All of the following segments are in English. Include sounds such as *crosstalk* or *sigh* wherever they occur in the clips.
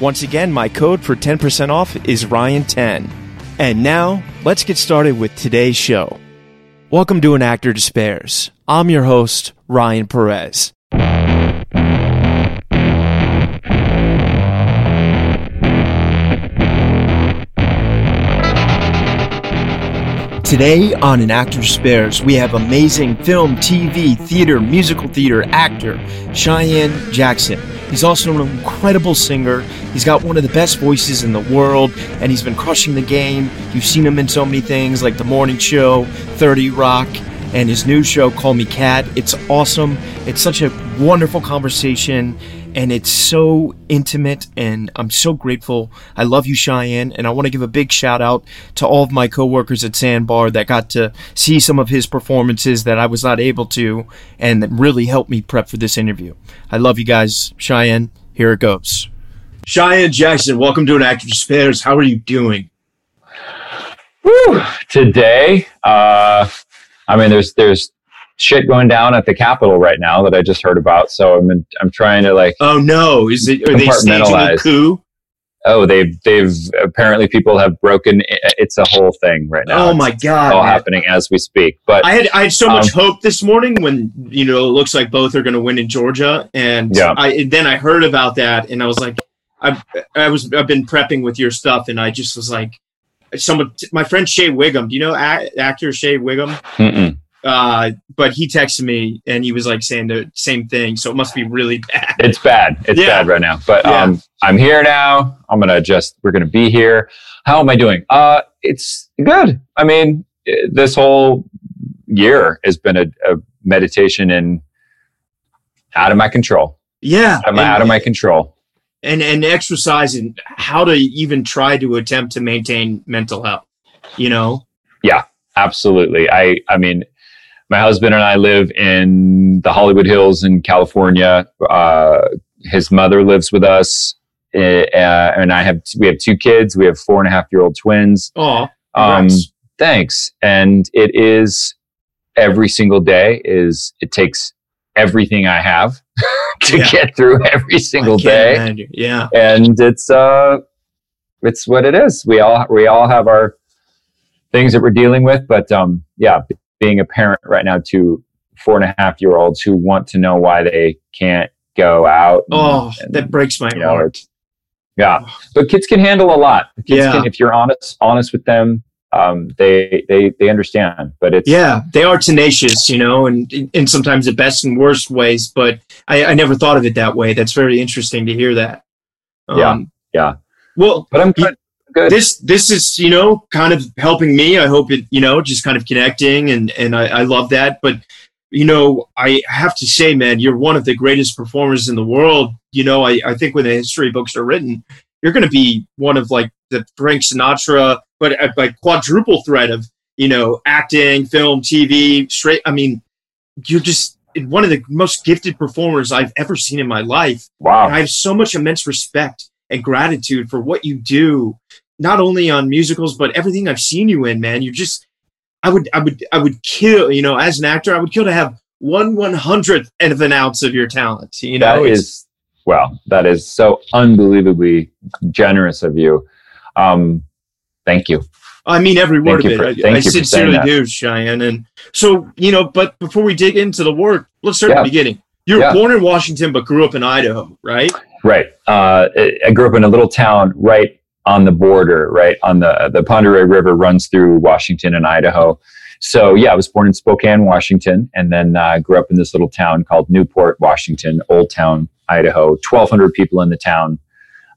Once again, my code for 10% off is Ryan10. And now, let's get started with today's show. Welcome to An Actor Despairs. I'm your host, Ryan Perez. Today on An Actor Despairs, we have amazing film, TV, theater, musical theater actor Cheyenne Jackson. He's also an incredible singer. He's got one of the best voices in the world, and he's been crushing the game. You've seen him in so many things like The Morning Show, 30 Rock, and his new show, Call Me Kat. It's awesome. It's such a wonderful conversation, and it's so intimate, and I'm so grateful. I love you, Cheyenne, and I want to give a big shout out to all of my coworkers at Sandbar that got to see some of his performances that I was not able to, and that really helped me prep for this interview. I love you guys, Cheyenne. Here it goes. Cheyenne Jackson, welcome to an Actor Despairs. How are you doing? Woo! Today, uh, I mean, there's there's shit going down at the Capitol right now that I just heard about. So I'm I'm trying to like. Oh no! Is it are they staging a coup? Oh, they've they've apparently people have broken. It's a whole thing right now. Oh my it's, god! It's all man. happening as we speak. But I had I had so much um, hope this morning when you know it looks like both are going to win in Georgia, and yeah. I then I heard about that and I was like, I I was I've been prepping with your stuff and I just was like, someone my friend Shea Whigham. Do you know actor Shea Whigham? Mm-mm. Uh, but he texted me and he was like saying the same thing. So it must be really bad. It's bad. It's yeah. bad right now. But yeah. um, I'm here now. I'm gonna just we're gonna be here. How am I doing? Uh, it's good. I mean, this whole year has been a, a meditation in out of my control. Yeah, out of my, out of my control. And and exercise and how to even try to attempt to maintain mental health. You know. Yeah, absolutely. I I mean my husband and I live in the Hollywood Hills in California. Uh, his mother lives with us, uh, and I have we have two kids. We have four and a half year old twins. Oh, um, thanks. And it is every single day. Is it takes everything I have *laughs* to yeah. get through every single day. Imagine. Yeah, and it's uh, it's what it is. We all we all have our things that we're dealing with, but um, yeah, being a parent right now to four and a half year olds who want to know why they can't go out. And, oh, and, that breaks my know, heart. Yeah, but kids can handle a lot. Kids yeah. Can, if you're honest, honest with them, um, they they they understand. But it's yeah, they are tenacious, you know, and in sometimes the best and worst ways. But I, I never thought of it that way. That's very interesting to hear that. Um, yeah, yeah. Well, but I'm good. This this is you know kind of helping me. I hope it you know just kind of connecting and and I, I love that. But you know I have to say, man, you're one of the greatest performers in the world. You know I I think when the history books are written, you're going to be one of like the Frank Sinatra, but uh, a, a quadruple threat of you know acting, film, TV, straight. I mean, you're just one of the most gifted performers I've ever seen in my life. Wow. And I have so much immense respect and gratitude for what you do not only on musicals but everything I've seen you in, man. You're just I would, I would, I would kill. You know, as an actor, I would kill to have one one hundredth of an ounce of your talent. You know, that is well, that is so unbelievably generous of you. Um, thank you. I mean every word thank of it. For, I, I sincerely do, Cheyenne. And so, you know, but before we dig into the work, let's start yeah. at the beginning. You were yeah. born in Washington, but grew up in Idaho, right? Right. Uh, I grew up in a little town right on the border, right on the the Oreille River runs through Washington and Idaho. So yeah, I was born in Spokane, Washington, and then uh, grew up in this little town called Newport, Washington, Old Town, Idaho. Twelve hundred people in the town.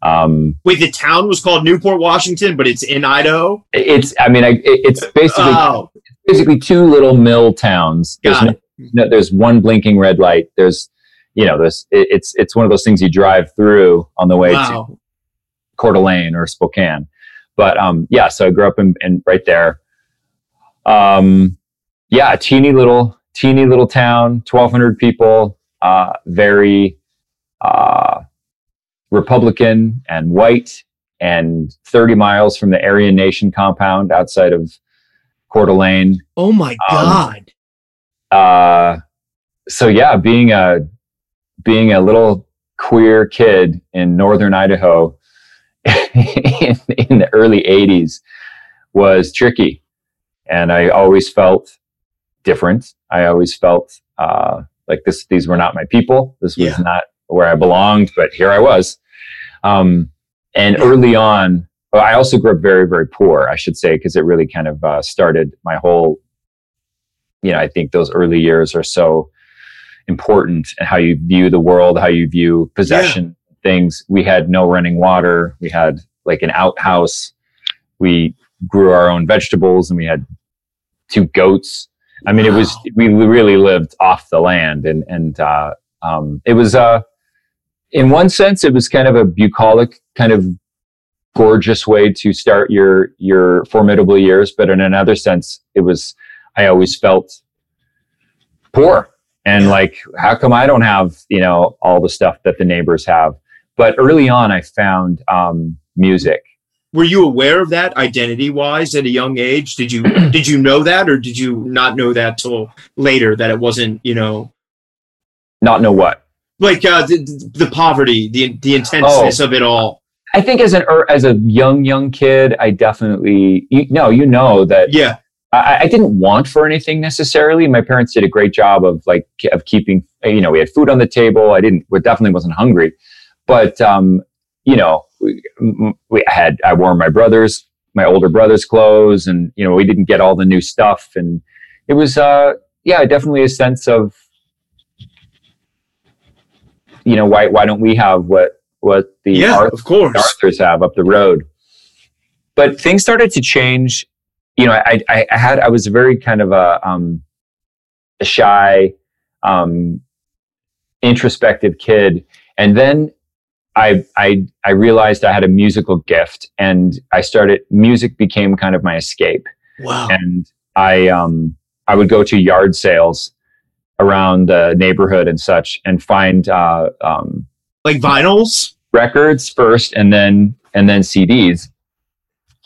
Um, Wait, the town was called Newport, Washington, but it's in Idaho. It's, I mean, I, it's basically oh. basically two little mill towns. There's, no, no, there's one blinking red light. There's, you know, there's it, it's it's one of those things you drive through on the way wow. to Coeur d'Alene or Spokane. But um, yeah, so I grew up in, in right there. Um, yeah, teeny little teeny little town, twelve hundred people. Uh, very uh, Republican and white, and 30 miles from the Aryan Nation compound outside of Coeur d'Alene. Oh my God. Um, uh, so yeah, being a, being a little queer kid in Northern Idaho *laughs* in, in the early 80s was tricky. And I always felt different. I always felt, uh, like this, these were not my people. This was yeah. not where I belonged, but here I was. Um, and early on, I also grew up very, very poor, I should say, because it really kind of uh, started my whole, you know, I think those early years are so important and how you view the world, how you view possession. Things. We had no running water. We had like an outhouse. We grew our own vegetables and we had two goats. I mean, wow. it was, we really lived off the land and, and, uh, um, it was, uh, in one sense, it was kind of a bucolic, kind of gorgeous way to start your your formidable years. But in another sense, it was I always felt poor and like, how come I don't have you know all the stuff that the neighbors have? But early on, I found um, music. Were you aware of that identity wise at a young age? Did you *clears throat* did you know that, or did you not know that till later that it wasn't you know? Not know what like uh, the, the poverty, the the intenseness oh, of it all. I think as an er, as a young young kid, I definitely you, no, you know that. Yeah. I, I, didn't want for anything necessarily. My parents did a great job of like of keeping. You know, we had food on the table. I didn't. We definitely wasn't hungry, but um, you know, we, we had. I wore my brother's, my older brother's clothes, and you know, we didn't get all the new stuff, and it was, uh, yeah, definitely a sense of you know, why why don't we have what what the yeah, Arthur, of course. Arthurs have up the road? But things started to change. You know, I I, I had I was a very kind of a um, a shy, um, introspective kid, and then I, I, I realized I had a musical gift and I started, music became kind of my escape. Wow. And I, um, I would go to yard sales around the neighborhood and such and find uh, um, like vinyls? records first and then and then cds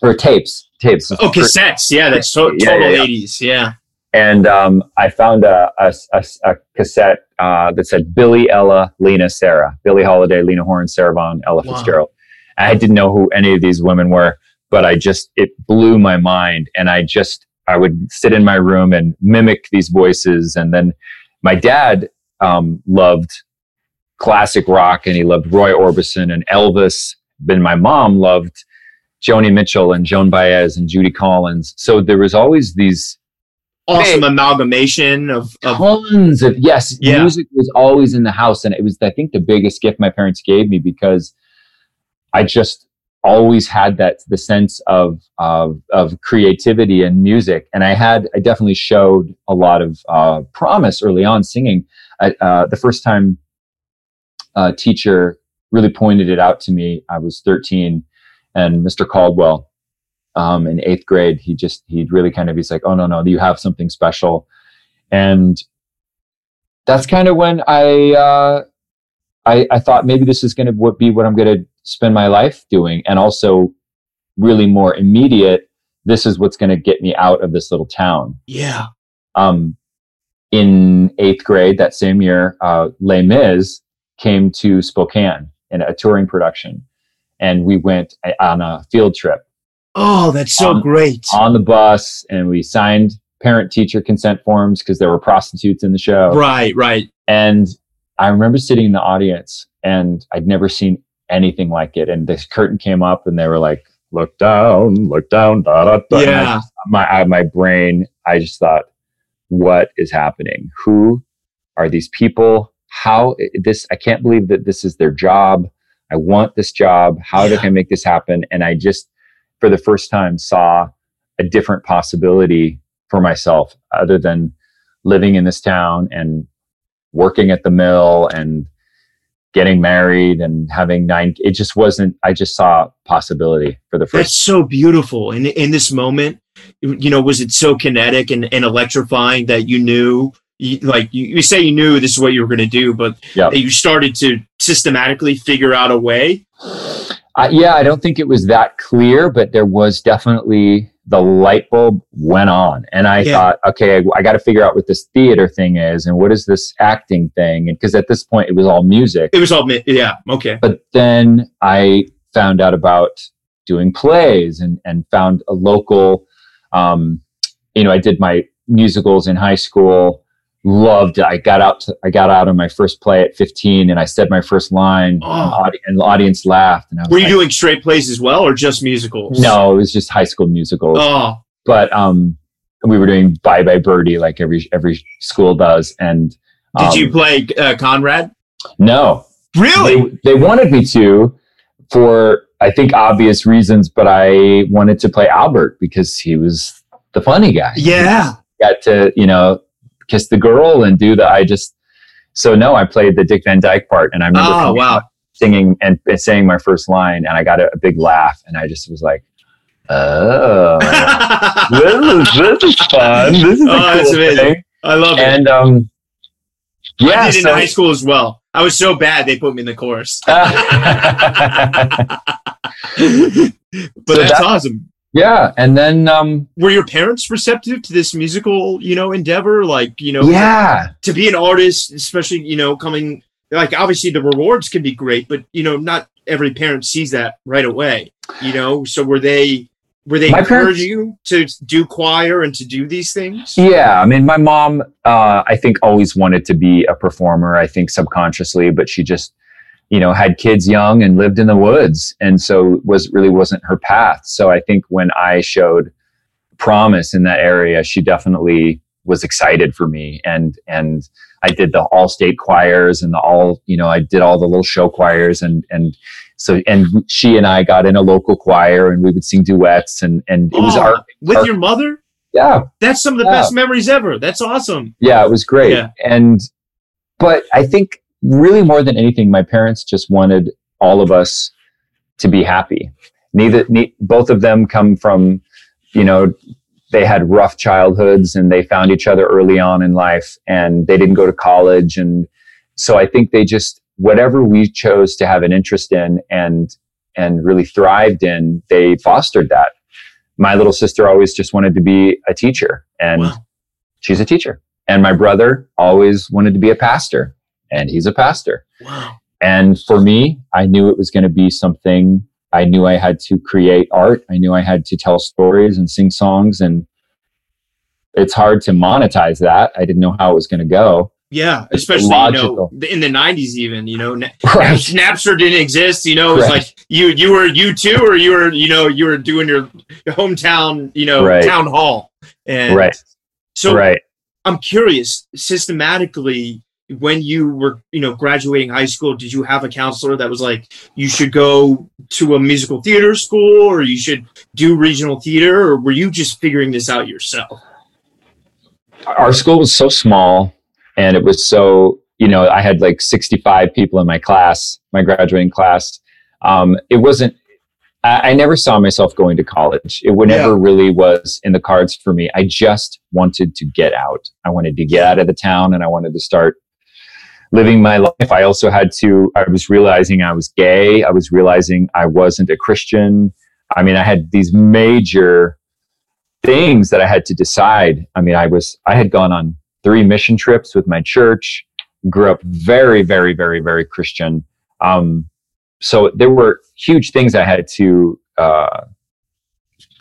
or tapes tapes. Oh cassettes. Yeah that's to- yeah, total yeah, 80s yeah. And um, i found a, a, a, a cassette uh, that said billie ella lena sarah billie holiday lena horne sarah vaughan ella wow. fitzgerald i didn't know who any of these women were but i just it blew my mind and i just i would sit in my room and mimic these voices and then my dad um, loved classic rock and he loved Roy Orbison and Elvis. Then my mom loved Joni Mitchell and Joan Baez and Judy Collins. So there was always these awesome amalgamation of, of, tons of yes, yeah. music was always in the house, and it was I think the biggest gift my parents gave me because I just always had that the sense of of, of creativity and music, and I had I definitely showed a lot of uh, promise early on singing. I, uh, the first time a teacher really pointed it out to me, I was 13, and Mr. Caldwell um, in eighth grade, he just he really kind of he's like, oh no no, you have something special, and that's kind of when I. Uh, I, I thought maybe this is going to be what I'm going to spend my life doing and also really more immediate this is what's going to get me out of this little town. Yeah. Um, in eighth grade that same year, uh, Les Mis came to Spokane in a touring production, and we went on a field trip. Oh, that's so on, great! On the bus, and we signed parent-teacher consent forms because there were prostitutes in the show. Right, right. And I remember sitting in the audience, and I'd never seen anything like it. And the curtain came up, and they were like, "Look down, look down." Da, da, da. Yeah. Just, my I, my brain, I just thought, what is happening? Who are these people? How this? I can't believe that this is their job. I want this job. How yeah. can I make this happen? And I just, for the first time, saw a different possibility for myself other than living in this town and working at the mill and getting married and having nine it just wasn't i just saw possibility for the first that's so beautiful and in this moment you know was it so kinetic and, and electrifying that you knew you, like you, you, say you knew this is what you were going to do but yep. you started to systematically figure out a way uh, yeah i don't think it was that clear but there was definitely the light bulb went on and i yeah. thought okay i, I got to figure out what this theater thing is and what is this acting thing? And because at this point it was all music. It was all yeah okay. But then i found out about doing plays and and found a local um, you know i did my musicals in high school loved it. I got out to, I got out on my first play at 15 and I said my first line oh. and, the audience laughed. And Were you like, doing straight plays as well or just musicals? No, it was just high school musicals. Oh. But um, we were doing Bye Bye Birdie like every every school does. And um, Did you um, play uh, Conrad? No. Really? They, they wanted me to for I think obvious reasons, but I wanted to play Albert because he was the funny guy. Yeah. Got to, you know, kiss the girl and do the I just so no, I played the Dick Van Dyke part and I remember oh, wow. singing and, saying my first line and I got a, a big laugh and I just was like, Oh *laughs* this, is, this is fun. This is oh, a cool thing. I love it. And um yeah, I did so, in high school as well. I was so bad they put me in the chorus. *laughs* *laughs* but so that's that, awesome. Yeah, and then um, were your parents receptive to this musical, you know, endeavor? Like, you know, yeah, to be an artist, especially, you know, coming like obviously the rewards can be great, but you know, not every parent sees that right away. You know, so were they were they encouraging you to do choir and to do these things? Yeah, I mean, my mom, uh, I think, always wanted to be a performer. I think subconsciously, but she just you know had kids young and lived in the woods. And so was really wasn't her path. So i think when i showed promise in that area she definitely was excited for me. And and i did the all state choirs and the all you know i did all the little show choirs and and so and she and i got in a local choir and we would sing duets and and it oh, was our with our, your mother? Yeah. That's some of the yeah. best memories ever. That's awesome. Yeah it was great. Yeah. and but i think really more than anything, my parents just wanted all of us to be happy. Neither, ne- both of them come from, you know, they had rough childhoods and they found each other early on in life and they didn't go to college. And so I think they just, whatever we chose to have an interest in and, and really thrived in, they fostered that. My little sister always just wanted to be a teacher and wow. she's a teacher. And my brother always wanted to be a pastor and he's a pastor. Wow. And for me, I knew it was going to be something. I knew I had to create art. I knew I had to tell stories and sing songs. And it's hard to monetize that. I didn't know how it was going to go. Yeah, especially you know in the '90s, even you know, *laughs* right. Napster didn't exist. You know, it was right. like you you were you too, or you were you know you were doing your, hometown you know right. town hall. And right. So right. I'm curious, systematically, when you were you know graduating high school did you have a counselor that was like you should go to a musical theater school or you should do regional theater or were you just figuring this out yourself? Our school was so small and it was so you know i had like 65 people in my class my graduating class. Um, it wasn't I, I, never saw myself going to college. It never yeah. really was in the cards for me. I just wanted to get out. I wanted to get out of the town and i wanted to start living my life. I also had to, I was realizing I was gay. I was realizing I wasn't a Christian. I mean, I had these major things that I had to decide. I mean, I was, I had gone on three mission trips with my church, grew up very, very, very, very Christian. Um, so there were huge things I had to uh,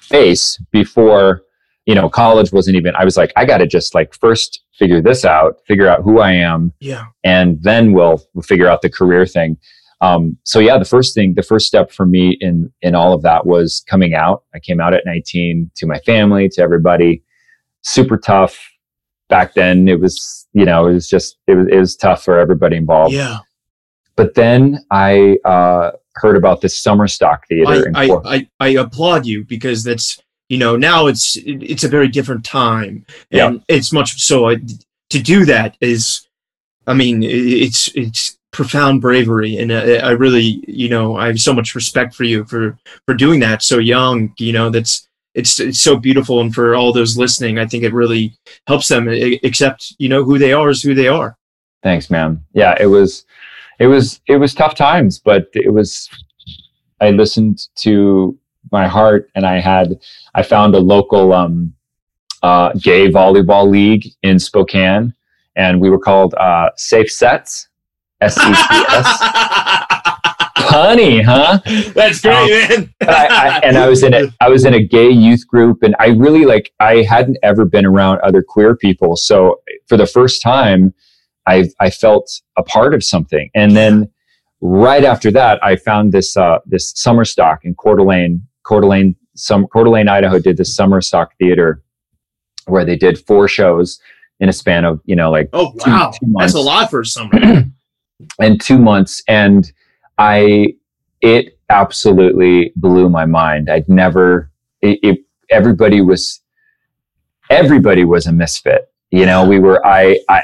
face before, you know, college wasn't even, I was like, I got to just like first figure this out, figure out who I am. Yeah. And then we'll, we'll figure out the career thing. Um, so yeah, the first thing, the first step for me in in all of that was coming out. I came out at 19 to my family, to everybody. Super tough back then. It was, you know, it was just it was it was tough for everybody involved. Yeah. But then I uh, heard about this summer stock theater. I, I, I, I applaud you because that's you know now it's it's a very different time and Yeah. it's much so to do that is i mean it's it's profound bravery and uh, i really you know i have so much respect for you for for doing that so young you know that's it's it's so beautiful and for all those listening i think it really helps them accept you know who they are is who they are Thanks, man. Yeah, it was, it was, it was tough times, but it was. I listened to my heart, and I had, I found a local um, uh, gay volleyball league in Spokane, and we were called uh, Safe Sets, S C C S. *laughs* Honey, huh? that's great man And I, I, and I was in a, I was in a gay youth group, and I really like, I hadn't ever been around other queer people, so for the first time, I I felt a part of something. And then right after that, I found this uh, this summer stock in Coeur d'Alene, Coeur d'Alene, some Coeur d'Alene, Idaho, did this summer stock theater where they did four shows in a span of you know like oh two- wow. two that's a lot for summer. *clears throat* And two months. And i it absolutely blew my mind. I'd never it, it everybody was everybody was a misfit. You know we were i i,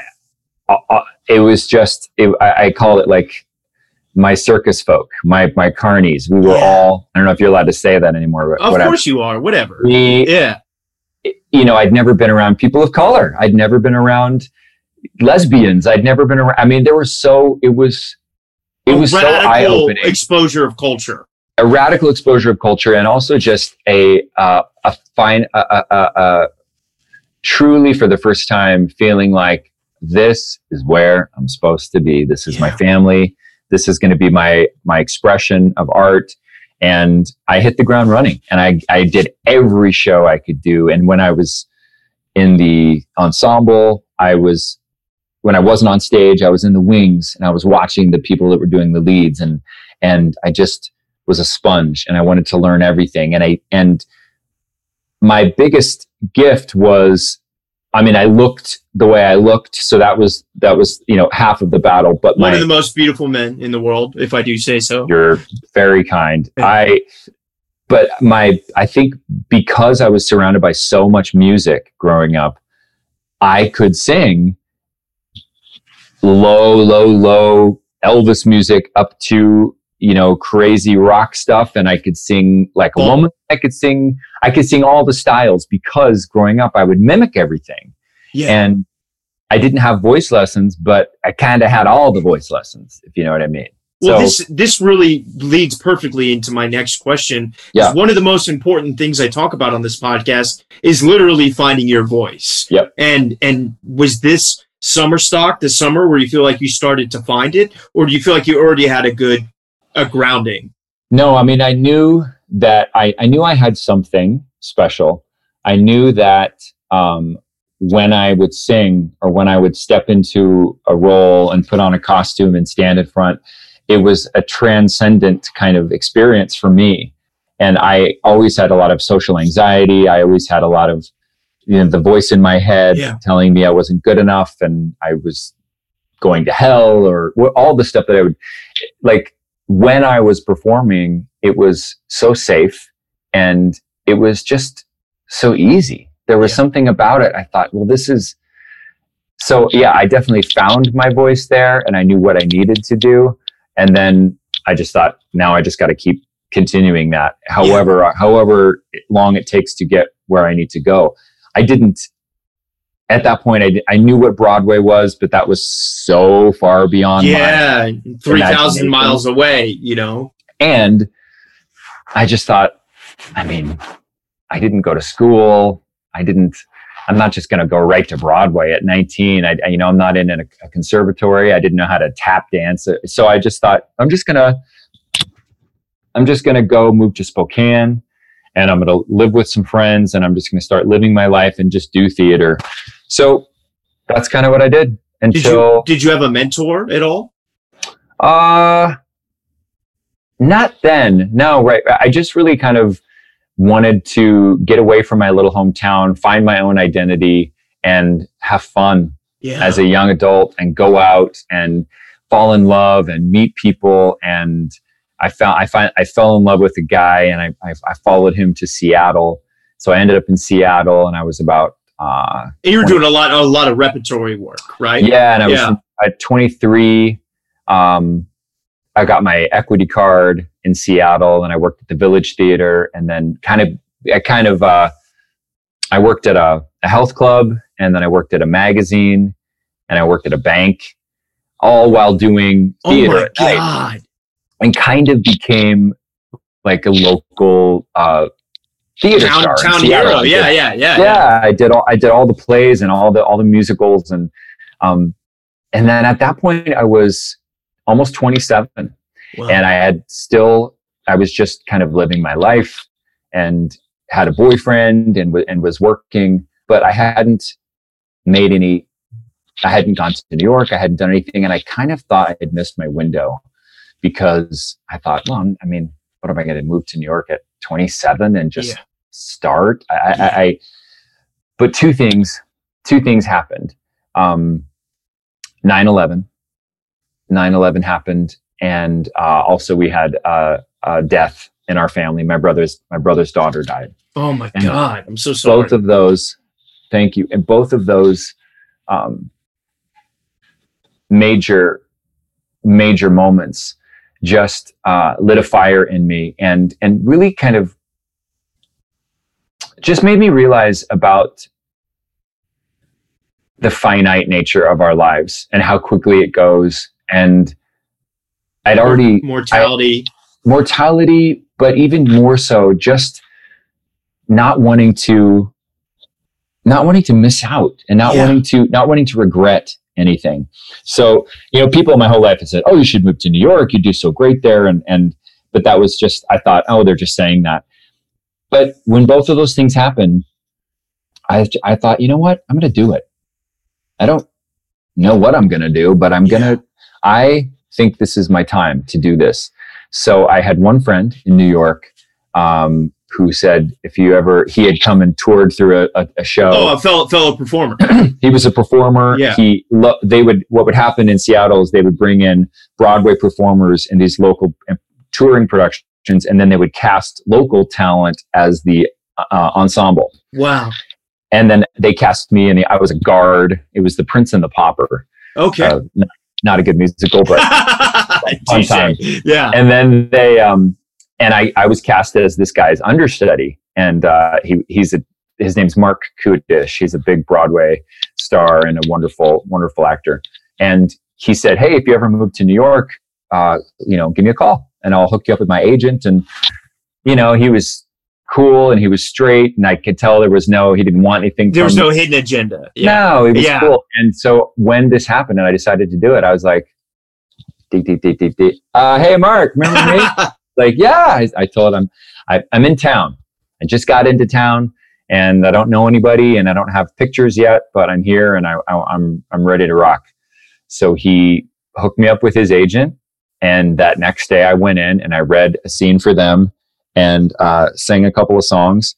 I it was just it, I, I call it like my circus folk my my carnies we were Yeah. all i don't know if you're allowed to say that anymore but of whatever course you are whatever we yeah you know, I'd never been around people of color. I'd never been around lesbians. I'd never been around. I mean, there was so it was it A was so eye opening. exposure of culture. a radical exposure of culture, and also just a uh, a fine, a, a, a, a truly for the first time feeling like this is where I'm supposed to be. This is my family. This is going to be my my expression of art. And I hit the ground running, and I I did every show I could do. And when I was in the ensemble, I was when I wasn't on stage, I was in the wings, and I was watching the people that were doing the leads, and and I just was a sponge, and I wanted to learn everything. And I and my biggest gift was I mean, I looked the way I looked, so that was that was you know half of the battle. But One my of the most beautiful men in the world, if I do say so. you're very kind. I, but my, I think because I was surrounded by so much music growing up, I could sing low, low, low Elvis music up to, you know, crazy rock stuff. And I could sing like a woman. I could sing, I could sing all the styles because growing up, I would mimic everything. Yeah. And I didn't have voice lessons, but I kind of had all the voice lessons, if you know what I mean. well, so- this this really leads perfectly into my next question. Yeah. One of the most important things I talk about on this podcast is literally finding your voice. Yep. And and was this summer stock the summer where you feel like you started to find it, or do you feel like you already had a good a grounding? No, I mean, I knew that I, I knew I had something special. I knew that um, when I would sing or when I would step into a role and put on a costume and stand in front, it was a transcendent kind of experience for me. And I always had a lot of social anxiety. I always had a lot of, you know, the voice in my head Yeah. telling me I wasn't good enough and I was going to hell or all the stuff that I would like when I was performing, it was so safe and it was just so easy. There was Yeah. something about it. I thought, well, this is so, yeah, I definitely found my voice there and I knew what I needed to do. And then I just thought, now I just got to keep continuing that. However, however long it takes to get where I need to go. I didn't, at that point, I, I knew what Broadway was, but that was so far beyond yeah, three thousand miles away. You know. and I just thought, I mean, I didn't go to school. I didn't, I'm not just going to go right to Broadway at 19. I, you know, I'm not in a, a conservatory. I didn't know how to tap dance. So I just thought, I'm just going to, I'm just going to go move to Spokane and I'm going to live with some friends and I'm just going to start living my life and just do theater. So that's kind of what I did until. Did you, did you have a mentor at all? Uh, not then. No, right. I just really kind of wanted to get away from my little hometown, find my own identity, and have fun yeah. as a young adult and go out and fall in love and meet people. And I found I find I fell in love with a guy and I, I, I followed him to Seattle. So I ended up in Seattle and I was about uh, you were 20, doing a lot a lot of repertory work, right? Yeah, and I yeah. was at 23. Um, I got my equity card in Seattle and I worked at the Village Theater and then kind of, I kind of, uh, I worked at a, a health club and then I worked at a magazine and I worked at a bank all while doing theater. Oh my God. And kind of became like a local, uh, theater town, star. Town hero. Yeah, yeah, yeah, yeah. I did all, I did all the plays and all the, all the musicals and, um, and then at that point I was, almost 27. Wow. And I had still, I was just kind of living my life and had a boyfriend and, and was working, but I hadn't made any, I hadn't gone to New York. I hadn't done anything. And I kind of thought I had missed my window because I thought, well, I mean, what am I going to move to New York at 27 and just yeah. Start? I, I, I, but two things, two things happened. Um, 9-11 9-11 happened and uh, also we had uh, a death in our family my brother's my brother's daughter died oh my and god i'm so sorry both of those thank you and both of those um, major major moments just uh, lit a fire in me and and really kind of just made me realize about the finite nature of our lives and how quickly it goes and I'd already mortality, I, mortality, but even more so, just not wanting to, not wanting to miss out, and not yeah. wanting to, not wanting to regret anything. So, you know, people my whole life have said, "Oh, you should move to New York. You do so great there," and and but that was just I thought, oh, they're just saying that. But when both of those things happened, I I thought, you know what, I'm going to do it. I don't know what I'm going to do, but I'm going to I think this is my time to do this. So I had one friend in New York um, who said, if you ever, he had come and toured through a, a, a show. Oh, a fellow, fellow performer. *clears throat* he was a performer. Yeah. He, lo- they would, what would happen in Seattle is they would bring in Broadway performers in these local uh, touring productions, and then they would cast local talent as the uh, ensemble. Wow. And then they cast me, and I was a guard. It was the Prince and the Pauper. Okay. Uh, not a good musical, but *laughs* fun time. Yeah. And then they, um, and I, I was cast as this guy's understudy, and uh, he, he's a, his name's Marc Kudisch. He's a big Broadway star and a wonderful, wonderful actor. And he said, "Hey, if you ever move to New York, uh, you know, give me a call, and I'll hook you up with my agent." And you know, he was cool and he was straight and I could tell there was no he didn't want anything. There was no hidden agenda. Yeah. No, it was yeah. cool. And so when this happened and I decided to do it, I was like, deep, deep, deep, deep, deep. Uh, hey Marc, remember me? *laughs* like, yeah. I, I told him I, I'm in town. I just got into town and I don't know anybody and I don't have pictures yet, but I'm here and I, I I'm I'm ready to rock. So he hooked me up with his agent. And that next day I went in and I read a scene for them and uh, sang a couple of songs,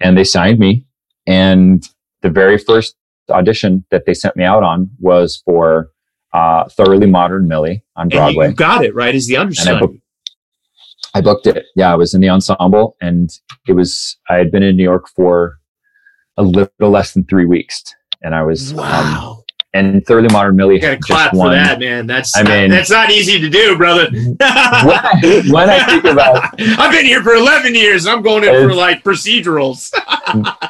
and they signed me. And the very first audition that they sent me out on was for uh, Thoroughly Modern Millie on Broadway. you got it right as the understudy. I, I booked it. Yeah, I was in the ensemble, and it was. I had been in New York for a little less than three weeks, and I was um, wow. Um, and Thoroughly Modern Millie. got to clap for that, man. That's I mean, that's not easy to do, brother. when, *laughs* I, when, I, think about, *laughs* I've been here for eleven years. I'm going in for like procedurals,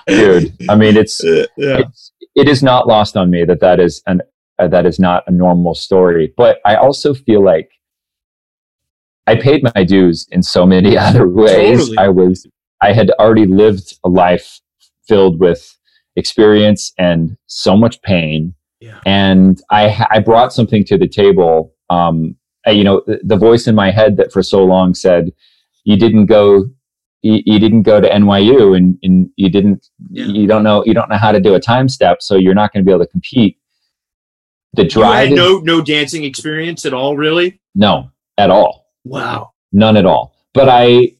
*laughs* dude. I mean, it's, yeah. it's it is not lost on me that that is an uh, that is not a normal story. But I also feel like I paid my dues in so many other ways. Totally. I was I had already lived a life filled with experience and so much pain. Yeah. And I, I brought something to the table. Um, you know, the, the voice in my head that for so long said, you didn't go you, you, didn't go to NYU and, and you didn't yeah. you don't know you don't know how to do a time step, so you're not going to be able to compete. The drive you had no no dancing experience at all, really? No, at all. Wow. None at all. But I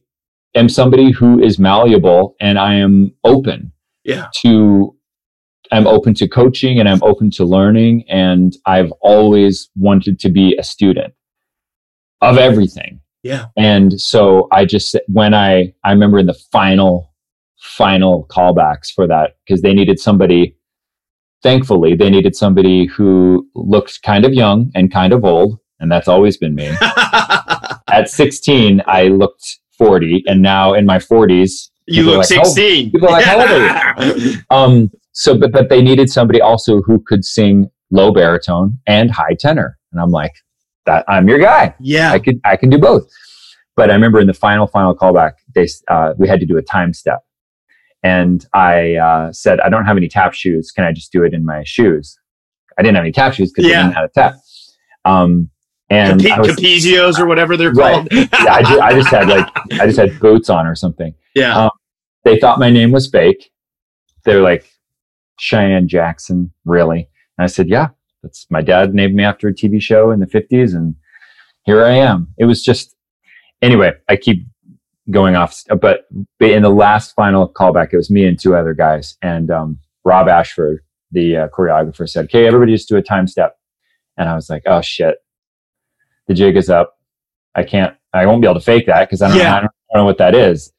am somebody who is malleable and I am open yeah. to I'm open to coaching and I'm open to learning and I've always wanted to be a student of everything. Yeah. And so I just when I I remember in the final final callbacks for that because they needed somebody thankfully they needed somebody who looked kind of young and kind of old and that's always been me. *laughs* At 16 I looked 40 and now in my 40s you look like, 16. Oh, people are like, how old are you? *laughs* um, so, but, but they needed somebody also who could sing low baritone and high tenor. And I'm like, that I'm your guy. Yeah. I could, I can do both. But I remember in the final, final callback, they, uh, we had to do a time step. And I uh, said, I don't have any tap shoes. Can I just do it in my shoes? I didn't have any tap shoes because yeah. I didn't have a tap. Um, and Cap- Capezios or whatever they're right. called. *laughs* yeah, I just, I just, had like, I just had boots on or something. Yeah. Um, they thought my name was fake. They're like, Cheyenne Jackson, really? And I said, yeah, that's my dad named me after a TV show in the 50s. And here I am. It was just, anyway, I keep going off, but in the last final callback, it was me and two other guys. And um, Rob Ashford, the uh, choreographer, said, okay, everybody just do a time step. And I was like, oh shit, the jig is up. I can't, I won't be able to fake that because I, don't, yeah. I don't know what that is.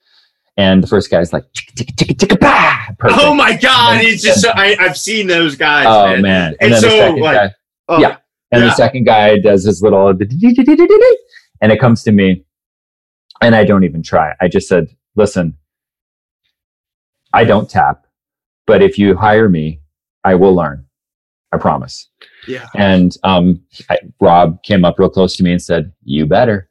And the first guy's like, ticka, ticka, ticka, bah! Perfect. Oh my God. He's just, so, I, have seen those guys. Oh man. man. And, and so, the second like, guy, oh, yeah. And yeah. the second guy does his little, and it comes to me and I don't even try. I just said, listen, I don't tap, but if you hire me, I will learn. I promise. Yeah. And um, I, Rob came up real close to me and said, "You better."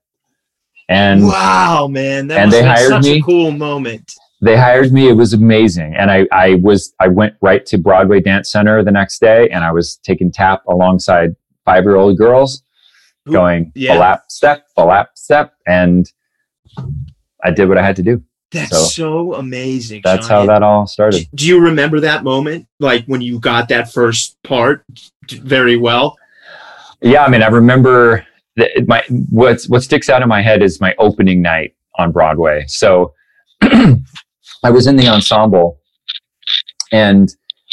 And wow, man, that and they hired such me. a cool moment. They hired me. It was amazing, and I I was I went right to Broadway Dance Center the next day, and I was taking tap alongside five year old girls, Ooh, going yeah. a lap step, a lap step, and I did what I had to do. That's so, so amazing. That's Sean. how that all started. Do you remember that moment, like when you got that first part, very well? Yeah, I mean, I remember my what's what sticks out in my head is my opening night on Broadway. So *clears throat* I was in the ensemble, and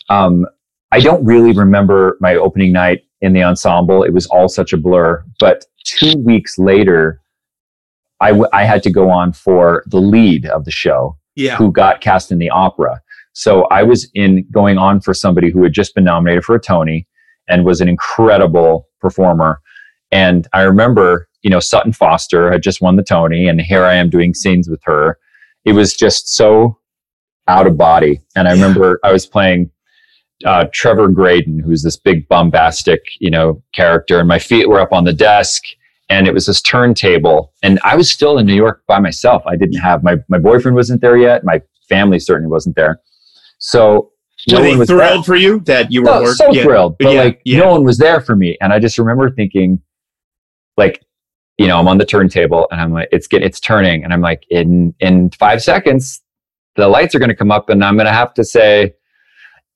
um, I don't really remember my opening night in the ensemble. It was all such a blur. But two weeks later, I, w- I had to go on for the lead of the show, yeah. who got cast in the opera. So I was in going on for somebody who had just been nominated for a Tony and was an incredible performer. And I remember, you know, Sutton Foster had just won the Tony, and here I am doing scenes with her. It was just so out of body. And I remember I was playing uh, Trevor Graydon, who's this big bombastic, you know, character, and my feet were up on the desk, and it was this turntable, and I was still in New York by myself. I didn't have my my boyfriend wasn't there yet. My family certainly wasn't there. So no were they thrilled there. for you that you were no, so yeah. thrilled, but yeah, like yeah. no one was there for me, and I just remember thinking, like, you know, I'm on the turntable, and I'm like, it's getting it's turning, and I'm like, in in five seconds, the lights are going to come up, and I'm going to have to say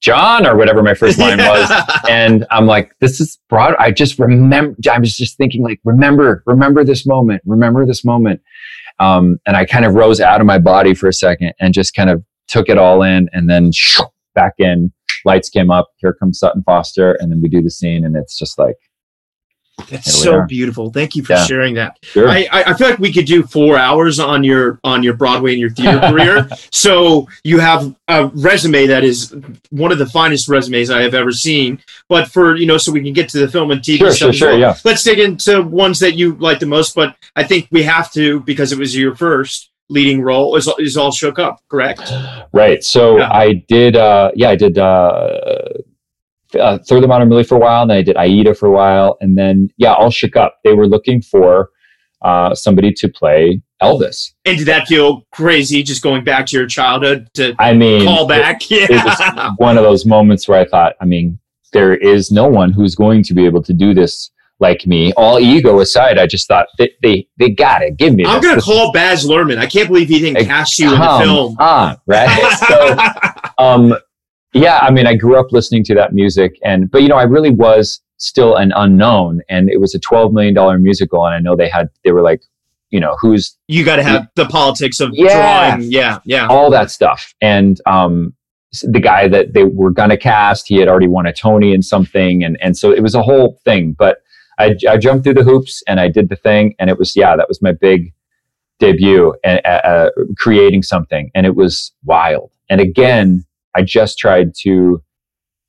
John or whatever my first line *laughs* was. and I'm like, this is broad. I just remember, I was just thinking like, remember, remember this moment, remember this moment. Um, and I kind of rose out of my body for a second and just kind of took it all in and then shoo, back in lights came up. Here comes Sutton Foster. And then we do the scene and it's just like, that's so beautiful. Thank you for yeah. sharing that. Sure. I, I feel like we could do four hours on your on your Broadway and your theater *laughs* career. So you have a resume that is one of the finest resumes I have ever seen. But for you know, so we can get to the film and TV sure, stuff. Sure, sure, yeah. Let's dig into ones that you like the most. But I think we have to because it was your first leading role is, is all shook up correct right so yeah. i did uh yeah i did uh uh, Thoroughly Modern Millie for a while, and then I did Aida for a while, and then yeah, all shook up. They were looking for uh, somebody to play Elvis. And did that feel crazy just going back to your childhood to I mean, call back? it, *laughs* yeah. it was one of those moments where I thought, I mean, there is no one who's going to be able to do this like me. All ego aside, I just thought they they, they got it. Give me. I'm gonna This call Baz Luhrmann. I can't believe he didn't cast you in the film. on, right? *laughs* so, um, yeah, I mean, I grew up listening to that music, and but you know, I really was still an unknown, and it was a twelve million dollar musical, and I know they had they were like, you know, who's you got to have the politics of Yeah. drawing. Yeah, yeah. all that stuff. And um, the guy that they were going to cast, he had already won a Tony in something, and and so it was a whole thing. But I, I jumped through the hoops and I did the thing, and it was yeah, that was my big debut and uh, uh, creating something, and it was wild. And again, I just tried to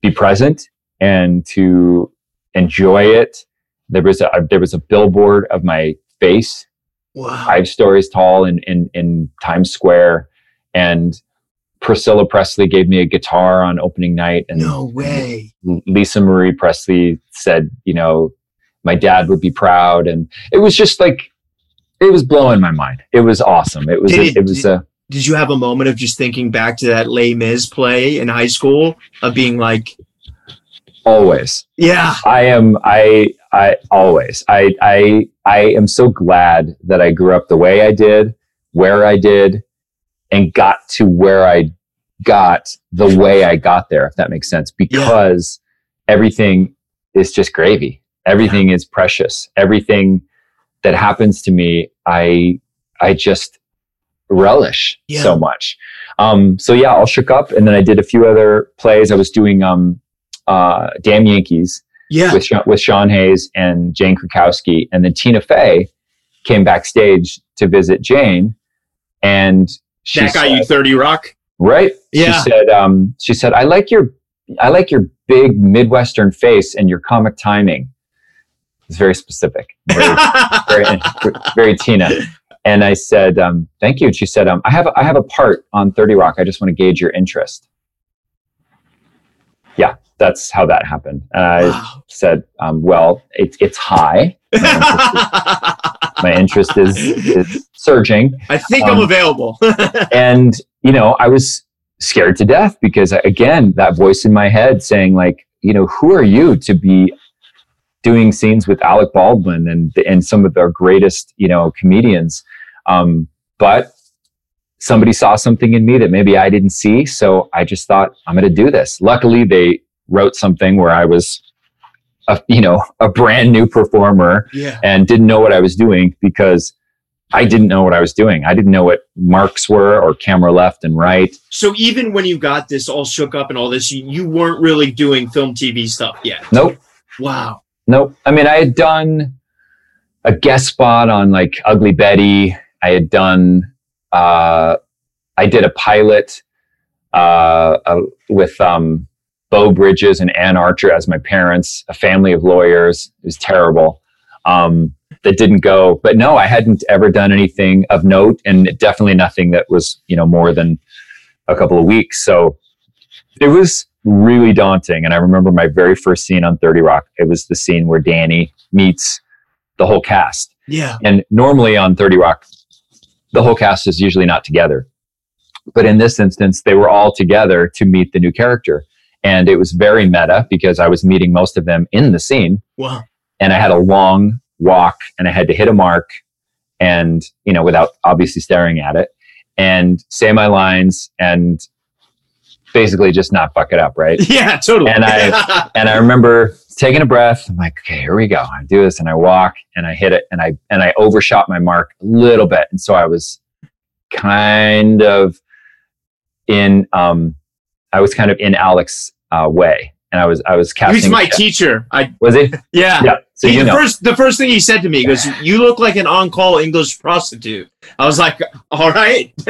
be present and to enjoy it. There was a there was a billboard of my face Wow. five stories tall in, in, in Times Square. And Priscilla Presley gave me a guitar on opening night. And no way. Lisa Marie Presley said, you know, my dad would be proud. And it was just like, it was blowing my mind. It was awesome. It was, Did a, it- it was a, Did you have a moment of just thinking back to that Les Mis play in high school of being like, always. yeah, I am I I always I I I am so glad that I grew up the way I did, where I did, and got to where I got the way I got there, if that makes sense. Because everything is just gravy. Everything is precious. Everything that happens to me, I I just relish Yeah. so much. Um, so yeah, I all shook up, and then I did a few other plays. I was doing um, uh, Damn Yankees yeah. with Sean, with Sean Hayes and Jane Krakowski, and then Tina Fey came backstage to visit Jane, and she that got said, you 30 Rock? right. Yeah. She said, um, she said, I like your, I like your big Midwestern face and your comic timing. It's very specific, very, *laughs* very, very Tina. And I said, um, thank you. And she said, um, I have, a, I have a part on 30 Rock. I just want to gauge your interest. Yeah, that's how that happened. And I Wow. said, um, well, it's it's high. *laughs* My interest is, is surging. I think I'm Um, available. *laughs* And, you know, I was scared to death because, again, that voice in my head saying, like, you know, who are you to be doing scenes with Alec Baldwin and, and some of our greatest, you know, comedians? Um, but somebody saw something in me that maybe I didn't see. So I just thought, I'm going to do this. Luckily, they wrote something where I was, a, you know, a brand new performer yeah. and didn't know what I was doing because I didn't know what I was doing. I didn't know what marks were or camera left and right. So even when you got this all shook up and all this, you, you weren't really doing film TV stuff yet. Nope. Wow. Nope. I mean, I had done a guest spot on like Ugly Betty. I had done, uh, I did a pilot uh, uh, with um, Beau Bridges and Anne Archer as my parents, a family of lawyers. It was terrible. Um, that didn't go, but no, I hadn't ever done anything of note, and definitely nothing that was you know more than a couple of weeks. So it was really daunting. And I remember my very first scene on 30 Rock. It was the scene where Danny meets the whole cast. Yeah. And normally on 30 Rock, the whole cast is usually not together. But in this instance, they were all together to meet the new character. And it was very meta because I was meeting most of them in the scene. Wow. And I had a long walk and I had to hit a mark and, you know, without obviously staring at it and say my lines and basically just not fuck it up, right? *laughs* Yeah, totally. And I- *laughs* And I remember taking a breath. I'm like, okay, here we go. I do this and I walk and I hit it and I and I overshot my mark a little bit. And so I was kind of in um I was kind of in Alec's uh, way. And I was I was casting He's my teacher. I was he? yeah. Yeah. So He- you the know. first the first thing he said to me goes, "You look like an on-call English prostitute." I was like, "All right." *laughs*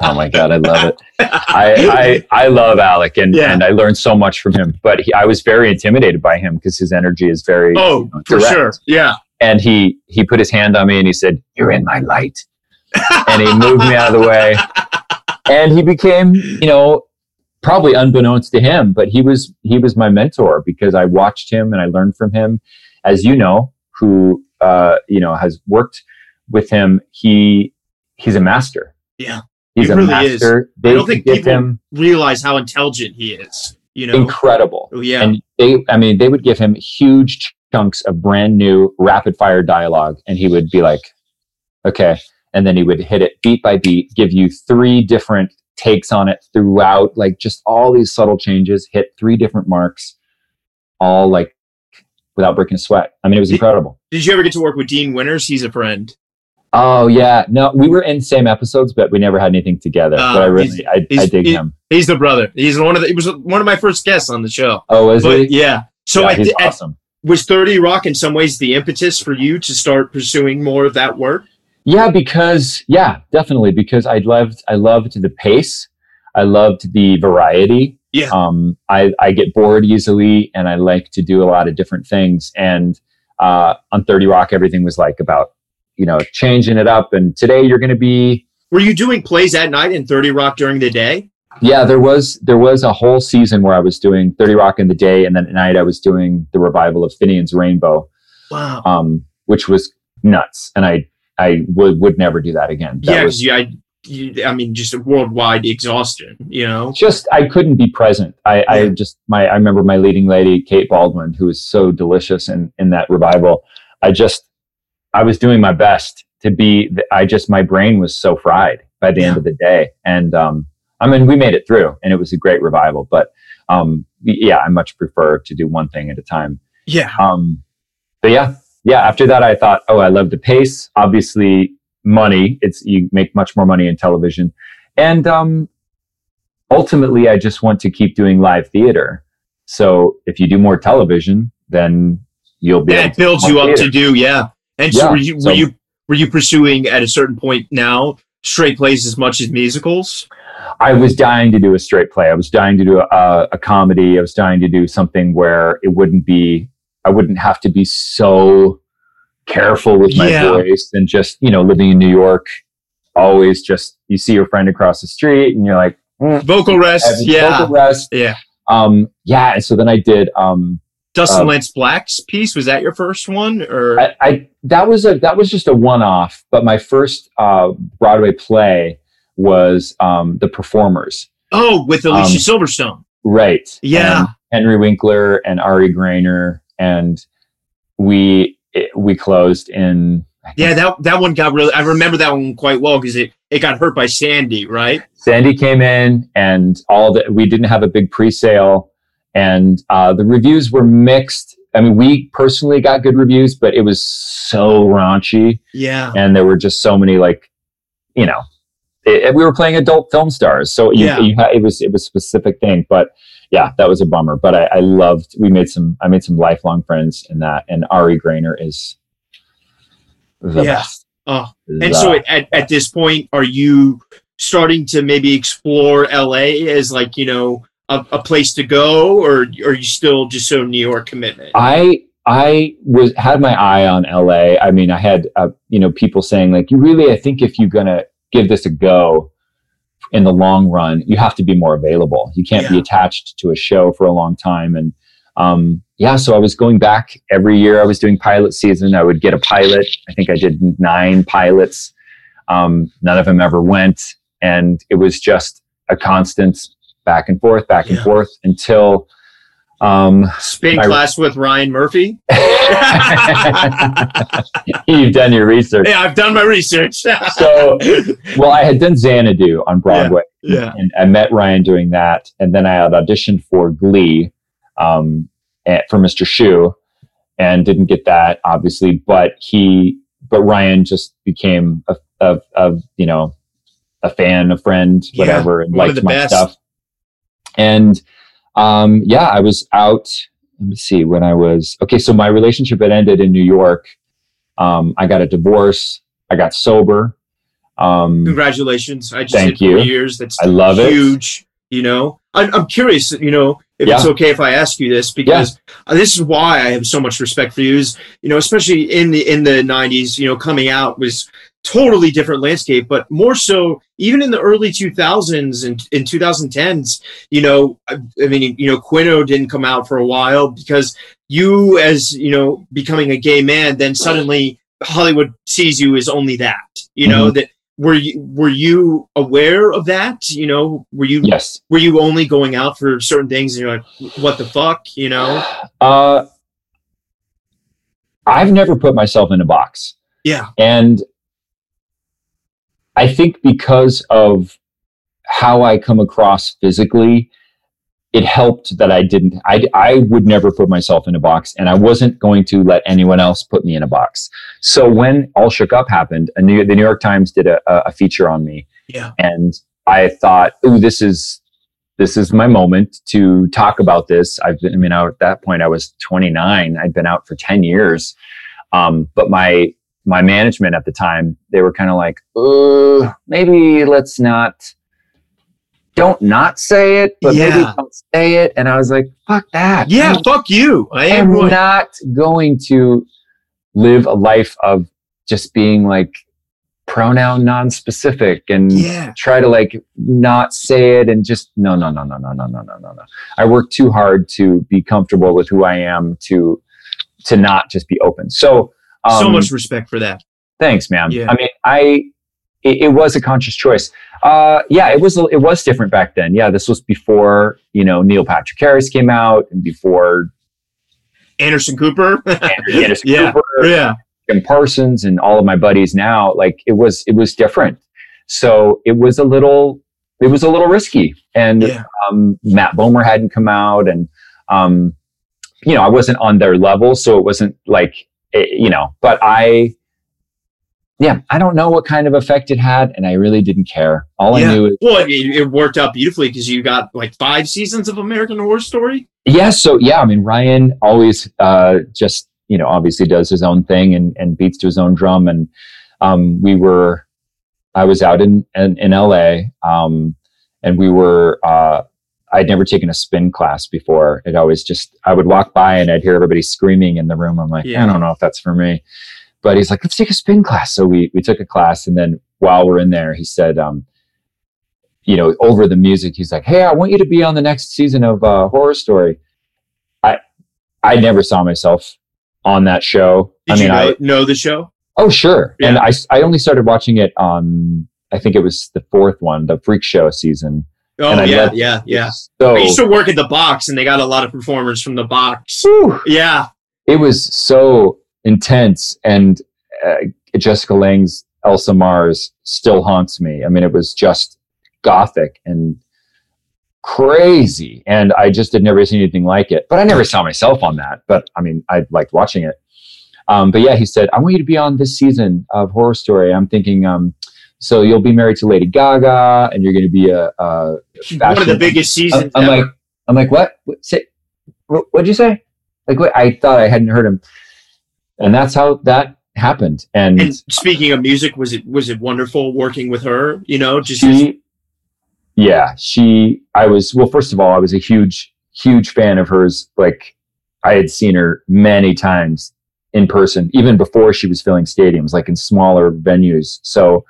Oh my god, I love it. I, I I love Alec and, Yeah. and I learned so much from him. But he, I was very intimidated by him because his energy is very oh, you know, for sure. Yeah. and he he put his hand on me and he said you're in my light and he moved me out of the way *laughs* and he became you know probably unbeknownst to him but he was he was my mentor because i watched him and i learned from him as you know who uh, you know has worked with him, he he's a master. Yeah. He's He a really master. They I don't think people him realize how intelligent he is. You know, incredible. Oh, yeah, And they, I mean, they would give him huge chunks of brand new rapid fire dialogue, and he would be like, okay. And then he would hit it beat by beat, give you three different takes on it throughout, like just all these subtle changes, hit three different marks, all like without breaking a sweat. I mean, it was Did- incredible. Did you ever get to work with Dean Winters? He's a friend. Oh, yeah. No, we were in same episodes, but we never had anything together. Ah, but I really, I, I dig he- him. He's the brother. He's one of the. He was one of my first guests on the show. Oh, was But he? yeah, so yeah, at, he's at- awesome. was Thirty Rock in some ways the impetus for you to start pursuing more of that work? Yeah, because yeah, definitely because I loved I loved the pace. I loved the variety. Yeah. Um, I I get bored easily, and I like to do a lot of different things. And uh, on Thirty Rock, everything was like about you know changing it up. And today you're going to be Were you doing plays at night in Thirty Rock during the day? yeah. There was there was a whole season where I was doing Thirty Rock in the day, and then at night I was doing the revival of Finian's Rainbow, Wow. um, which was nuts. And I I would would never do that again. That yeah, was, because I, you, I mean, just a worldwide exhaustion. You know. just I couldn't be present. I, I just my I remember my leading lady Kate Baldwin, who was so delicious in in that revival. I just I was doing my best to be. I just my brain was so fried by the end of the day, and um, I mean we made it through, and it was a great revival. But um, yeah, I much prefer to do one thing at a time. Yeah. Um, but yeah, yeah. After that, I thought, oh, I love the pace. Obviously, money. It's you make much more money in television, and um, ultimately, I just want to keep doing live theater. So if you do more television, then you'll be. able That builds you up theater. to do. Yeah. And so were you were so- you were you pursuing at a certain point now straight plays as much as musicals? I was dying to do a straight play. I was dying to do a, a comedy. I was dying to do something where it wouldn't be. I wouldn't have to be so careful with my Yeah. voice and just you know living in New York. Always just you see your friend across the street and you're like, mm, Vocal rest. Yeah. vocal rest. Yeah. Um, yeah. And so then I did. Um, Dustin Um, Lance Black's piece was that your first one or I, I that was a that was just a one off. But my first uh, Broadway play was um, the Performers. oh with Alicia um, Silverstone? Right. Yeah. And Henry Winkler and Ari Graynor and we it, we closed in Yeah, that that one got really. I remember that one quite well because it it got hurt by Sandy, right? Sandy came in and all the we didn't have a big pre-sale and uh, the reviews were mixed. I mean, we personally got good reviews, but it was so raunchy Yeah. and there were just so many like, you know, it, it- we were playing adult film stars, so you, Yeah. you ha- it was it was a specific thing. But yeah, that was a bummer. But I, I loved. We made some. I made some lifelong friends in that, and Ari Graynor is the Yeah. best. Oh, The and so at, at this point, are you starting to maybe explore LA as like you know a, a place to go, or are you still just so New York commitment? I I was had my eye on LA. I mean, I had uh, you know people saying like, you really, I think if you're gonna give this a go in the long run, you have to be more available. You can't be attached to a show for a long time. And um, yeah, so I was going back every year. I was doing pilot season. I would get a pilot. I think I did nine pilots. Um, none of them ever went, and it was just a constant back and forth, back and Yeah. forth until. Um, Spin I- class with Ryan Murphy. *laughs* You've done your research. Yeah, I've done my research. So, well, I had done Xanadu on Broadway, yeah, and I met Ryan doing that, and then I had auditioned for Glee um, at, for Mr. Schue, and didn't get that obviously. But he, but Ryan just became a, a, a you know a fan, a friend, Yeah, whatever, and liked my best. stuff. And um, yeah, I was out. Let me see when I was okay. So my relationship had ended in New York. Um, I got a divorce. I got sober. Um, congratulations! I just Thank you. years. That's I love it. huge. You know, I'm, I'm curious. You know, if it's okay if I ask you this because uh, this is why I have so much respect for you. Is you know, especially in the in the '90s, you know, coming out was totally different landscape, but more so even in the early 2000s and in 2010s. You know, I, I mean, you know, Quinto didn't come out for a while because you, as you know, becoming a gay man, then suddenly Hollywood sees you as only that. You know Mhm. that were you were you aware of that? You know, were you Yes. were you only going out for certain things and you're like, what the fuck? You know? Uh, I've never put myself in a box. Yeah. And I think because of how I come across physically, it helped that I didn't, I, I would never put myself in a box and I wasn't going to let anyone else put me in a box. So when All Shook Up happened, a New, the New York Times did a, a feature on me Yeah. and I thought, "Ooh, this is this is my moment to talk about this." I've been, I mean, I, at that point, I was 29. I'd been out for 10 years, um, but my my management at the time, they were kind of like, "Uh, maybe let's not." Don't not say it, but maybe don't say it. And I was like, "Fuck that!" Yeah, I'm- fuck you. I am am not going to live a life of just being like pronoun non-specific and Yeah. try to like not say it and just no no no no no no no no no no i work too hard to be comfortable with who i am to to not just be open so um, so much respect for that. thanks man Yeah. i mean i it, it was a conscious choice uh yeah it was it was different back then yeah this was before you know neil patrick harris came out and before Anderson Cooper. *laughs* Anderson Yeah. Cooper, yeah. Jim Parsons and all of my buddies now, like it was it was different. So it was a little it was a little risky. And Yeah. um, Matt Bomer hadn't come out, and um, you know I wasn't on their level, so it wasn't like it, you know. But I, yeah, I don't know what kind of effect it had, and I really didn't care. All Yeah. I knew is Well, it, it worked out beautifully because you got like five seasons of American Horror Story. Yeah, so yeah, I mean Ryan always uh, just you know obviously does his own thing and, and beats to his own drum, and um, we were I was out in in, in LA, um, and we were uh, I'd never taken a spin class before. It always just I would walk by and I'd hear everybody screaming in the room. I'm like, Yeah. I don't know if that's for me, but he's like, let's take a spin class. So we we took a class, and then while we're in there, he said. Um, you know, over the music, he's like, "Hey, I want you to be on the next season of uh, Horror Story." I I never saw myself on that show. Did I mean, you know, I know the show? oh sure, and I I only started watching it on I think it was the fourth one, the Freak Show season. Oh yeah, yeah, yeah. So I used to work at the box, and they got a lot of performers from the box. whew, Yeah, it was so intense, and uh, Jessica Lange's Elsa Mars still haunts me. I mean, it was just gothic and crazy, and I just had never seen anything like it. But I never saw myself on that. But I mean, I liked watching it. Um, but yeah, he said, "I want you to be on this season of Horror Story." I'm thinking, um, so you'll be married to Lady Gaga, and you're going to be a, a one of the biggest seasons. I'm, I'm like, I'm like, what? what say, what, what'd you say? Like, what? I thought I hadn't heard him, and that's how that happened. And, and speaking of music, was it was it wonderful working with her? You know, just she, yeah, she. I was well. First of all, I was a huge, huge fan of hers. Like, I had seen her many times in person, even before she was filling stadiums, like in smaller venues. So,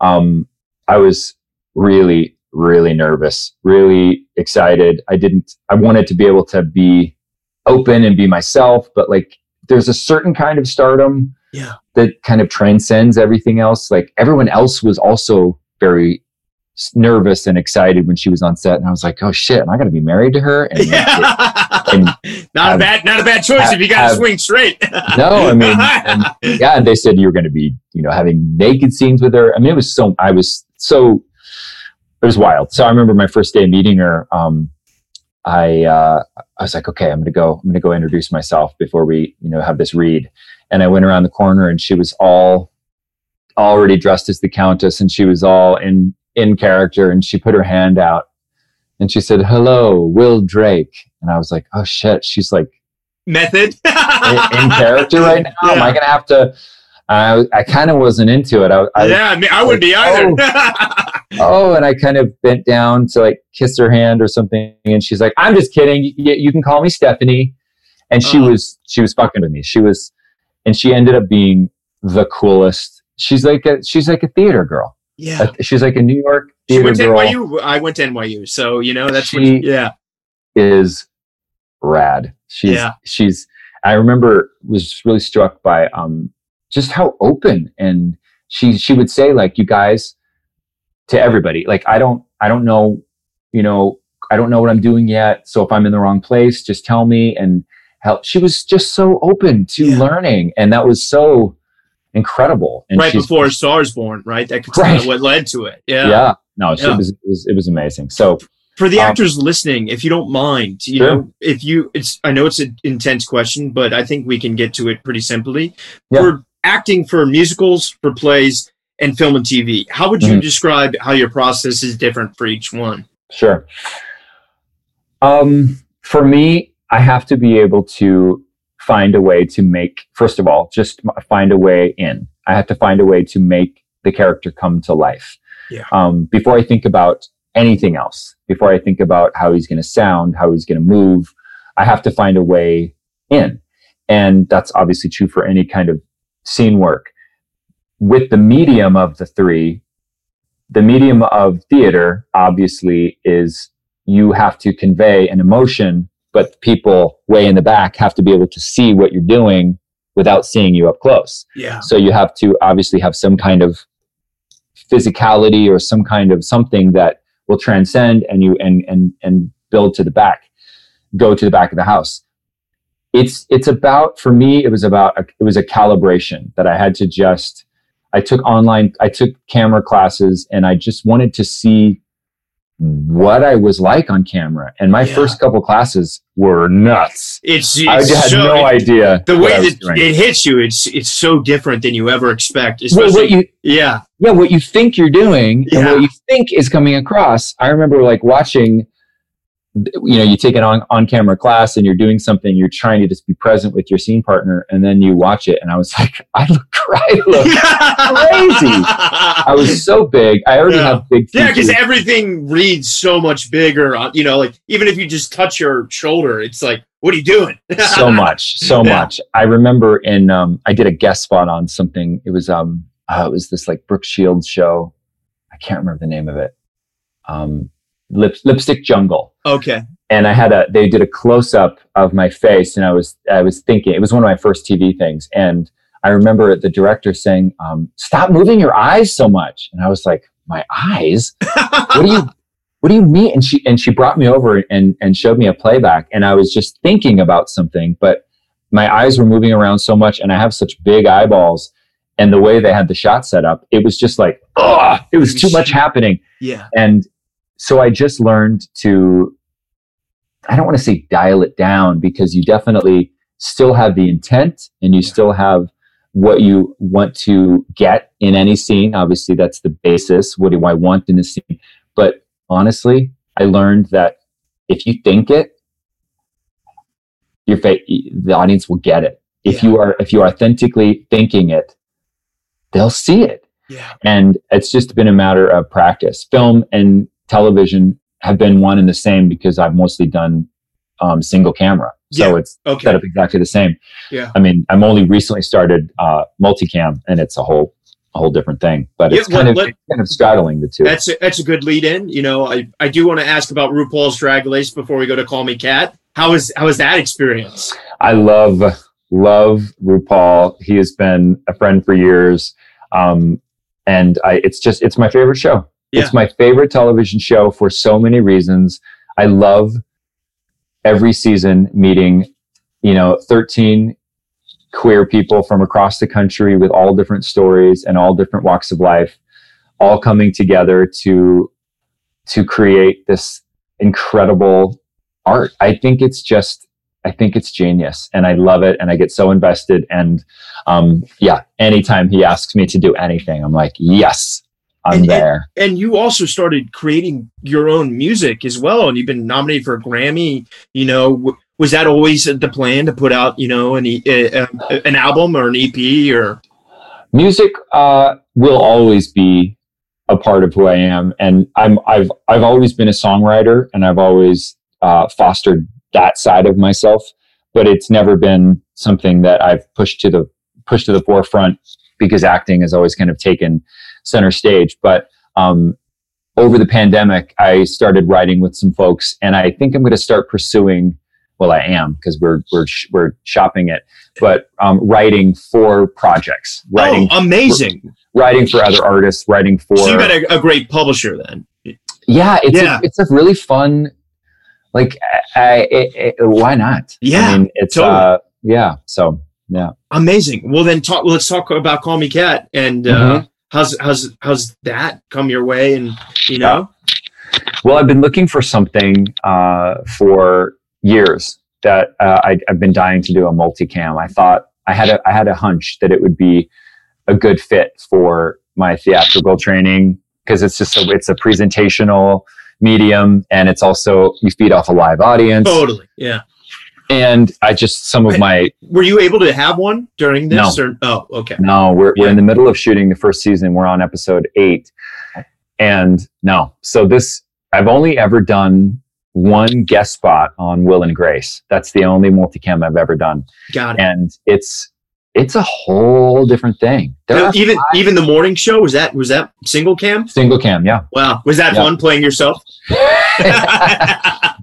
um, I was really, really nervous, really excited. I didn't. I wanted to be able to be open and be myself, but like, there's a certain kind of stardom yeah, that kind of transcends everything else. Like everyone else was also very nervous and excited when she was on set, and I was like, "Oh shit, am I going to be married to her?" And yeah. *laughs* and not a bad, not a bad choice have- if you got to swing straight. *laughs* no, I mean, and, yeah, and they said you were going to be, you know, having naked scenes with her. I mean, it was so. I was so. It was wild. So I remember my first day meeting her. Um, I uh, I was like, okay, I'm going to go. I'm to go introduce myself before we, you know, have this read. And I went around the corner, and she was all already dressed as the countess, and she was all in in character, and she put her hand out, and she said, "Hello, Will Drake." And I was like, oh shit, she's like Method in, in character right *laughs* now? Am I going to have to? I, I kind of wasn't into it. I, I yeah, I, mean, I wouldn't be either. *laughs* oh, and I kind of bent down to like kiss her hand or something, and she's like, "I'm just kidding. You, you can call me Stephanie." And she Oh. was she was fucking with me. She was, and she ended up being the coolest. She's like a she's like a theater girl. yeah. Uh, She's like a New York She theater went to girl. NYU. I went to NYU, so you know that's what. She- Yeah, is rad. She's Yeah. she's I remember was really struck by um just how open and she she would say like you guys to everybody like I don't I don't know you know I don't know what I'm doing yet so if I'm in the wrong place just tell me and help she was just so open to yeah. learning and that was so incredible and right before stars born right that could right. what led to it yeah yeah no yeah. It, was, it was it was amazing so for the um, actors um, listening, if you don't mind, you sure. know, if you, it's, I know it's an intense question, but I think we can get to it pretty simply. Yeah. For acting for musicals, for plays, and film and TV, how would you mm-hmm. describe how your process is different for each one? Sure. Um, for me, I have to be able to find a way to make, first of all, just find a way in. I have to find a way to make the character come to life. Yeah. Um, before I think about anything else before I think about how he's going to sound, how he's going to move. I have to find a way in. And that's obviously true for any kind of scene work. With the medium of the three, the medium of theater obviously is you have to convey an emotion, but people way in the back have to be able to see what you're doing without seeing you up close. Yeah. So you have to obviously have some kind of physicality or some kind of something that will transcend and you and and and build to the back go to the back of the house it's it's about for me it was about a, it was a calibration that i had to just i took online i took camera classes and i just wanted to see what I was like on camera. And my yeah. first couple classes were nuts. It's, it's I had so, no idea. The way that it hits you, it's it's so different than you ever expect. Especially, well, what you, yeah, yeah, what you think you're doing yeah. and what you think is coming across. I remember like watching you know you take an on, on camera class and you're doing something you're trying to just be present with your scene partner and then you watch it and i was *laughs* like i look, I look crazy. I was so big. I already yeah. have big features. yeah because everything reads so much bigger you know like even if you just touch your shoulder it's like what are you doing? *laughs* So much so yeah. much. I remember in um, i did a guest spot on something. It was um uh, it was this like brooke shields show. I can't remember the name of it. Um lip, lipstick jungle. Okay. And I had a they did a close up of my face, and I was I was thinking it was one of my first TV things, and I remember the director saying, um, "Stop moving your eyes so much," and I was like, "My eyes? *laughs* what do you?" What do you mean? And she and she brought me over and and showed me a playback, and I was just thinking about something, but my eyes were moving around so much, and I have such big eyeballs, and the way they had the shot set up, it was just like, oh, it was too much happening. Yeah. And so I just learned to, I don't want to say dial it down because you definitely still have the intent and you still have what you want to get in any scene. Obviously, that's the basis. What do I want in a scene? But honestly, I learned that if you think it, your fa- the audience will get it. If yeah. you are if you are authentically thinking it, they'll see it. Yeah. And it's just been a matter of practice. Film and television have been one and the same because I've mostly done um, single camera. So yeah. it's okay. set up exactly the same. Yeah. I mean, I'm only recently started uh, multicam and it's a whole a whole different thing. But it's yeah, kind of let, kind of straddling the two. That's a, that's a good lead in. You know, I, I do want to ask about RuPaul's Drag Race before we go to Call Me Kat. How is how is that experience? I love love RuPaul. He has been a friend for years. Um, and I, it's just it's my favorite show. Yeah. It's my favorite television show for so many reasons. I love every season meeting, you know, 13 queer people from across the country with all different stories and all different walks of life, all coming together to to create this incredible art. I think it's just I think it's genius and I love it and I get so invested and um yeah, anytime he asks me to do anything, I'm like, yes, I'm and, there. And, and, you also started creating your own music as well, and you've been nominated for a Grammy. You know, w- was that always the plan to put out, you know, an uh, an album or an EP or? Music uh, will always be a part of who I am, and I'm I've I've always been a songwriter, and I've always uh, fostered that side of myself. But it's never been something that I've pushed to the pushed to the forefront because acting has always kind of taken center stage. But um, over the pandemic, I started writing with some folks, and I think I'm going to start pursuing well, I am because we're we're sh- we're shopping it, but um, writing for projects, writing oh, amazing, for, writing for other artists, writing for. So you got a, a great publisher then. Yeah, it's yeah. A, it's a really fun. Like, I, I, I, why not? Yeah, I mean, it's totally. uh, yeah. So yeah, amazing. Well, then talk. Let's talk about Call Me Kat and uh, mm-hmm. How's how's how's that come your way? And you know, well, I've been looking for something uh, for years that uh, I, have been dying to do a multicam. I thought I had a I had a hunch that it would be a good fit for my theatrical training because it's just a, it's a presentational medium and it's also you feed off a live audience. Totally, yeah. And I just some of my were you able to have one during this no. or oh okay no we're yeah. we're in the middle of shooting the first season we're on episode eight and no so this I've only ever done one guest spot on Will and Grace. That's the only multicam I've ever done. Got it. And it's it's a whole different thing. Now, even five. even the morning show was that was that single cam? Single cam, yeah. Wow, was that yeah. fun playing yourself? *laughs*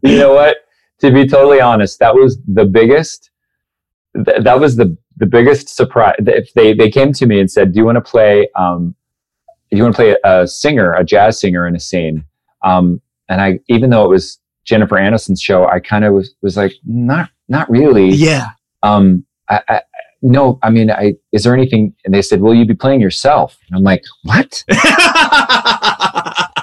you know what? To be totally honest, that was the biggest. Th- that was the the biggest surprise. If they they came to me and said, "Do you want to play? Um, do you want to play a, a singer, a jazz singer in a scene?" Um, and I, even though it was Jennifer Aniston's show, I kind of was, was like, not, not really. Yeah. Um, I, I, no, I mean, I, is there anything? And they said, will you be playing yourself? And I'm like, what? *laughs*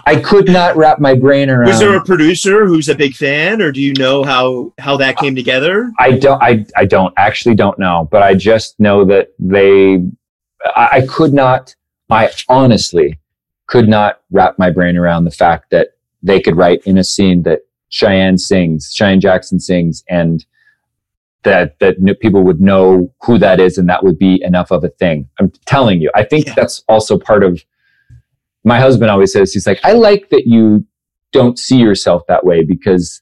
I could not wrap my brain around. Was there a producer who's a big fan, or do you know how how that came together? I don't. I I don't actually don't know, but I just know that they. I, I could not. I honestly could not wrap my brain around the fact that they could write in a scene that Cheyenne sings, Cheyenne Jackson sings, and that that people would know who that is, and that would be enough of a thing. I'm telling you, I think yeah. that's also part of. My husband always says he's like, I like that you don't see yourself that way because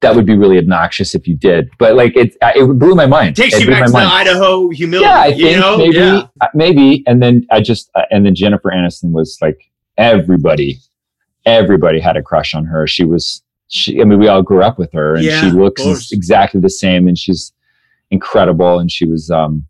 that would be really obnoxious if you did. But like it, it blew my mind. Takes it you back to mind. the Idaho humility. Yeah, I think you know? maybe, yeah. Uh, maybe. And then I just, uh, and then Jennifer Aniston was like everybody, everybody had a crush on her. She was, she. I mean, we all grew up with her, and yeah, she looks exactly the same, and she's incredible. And she was, um,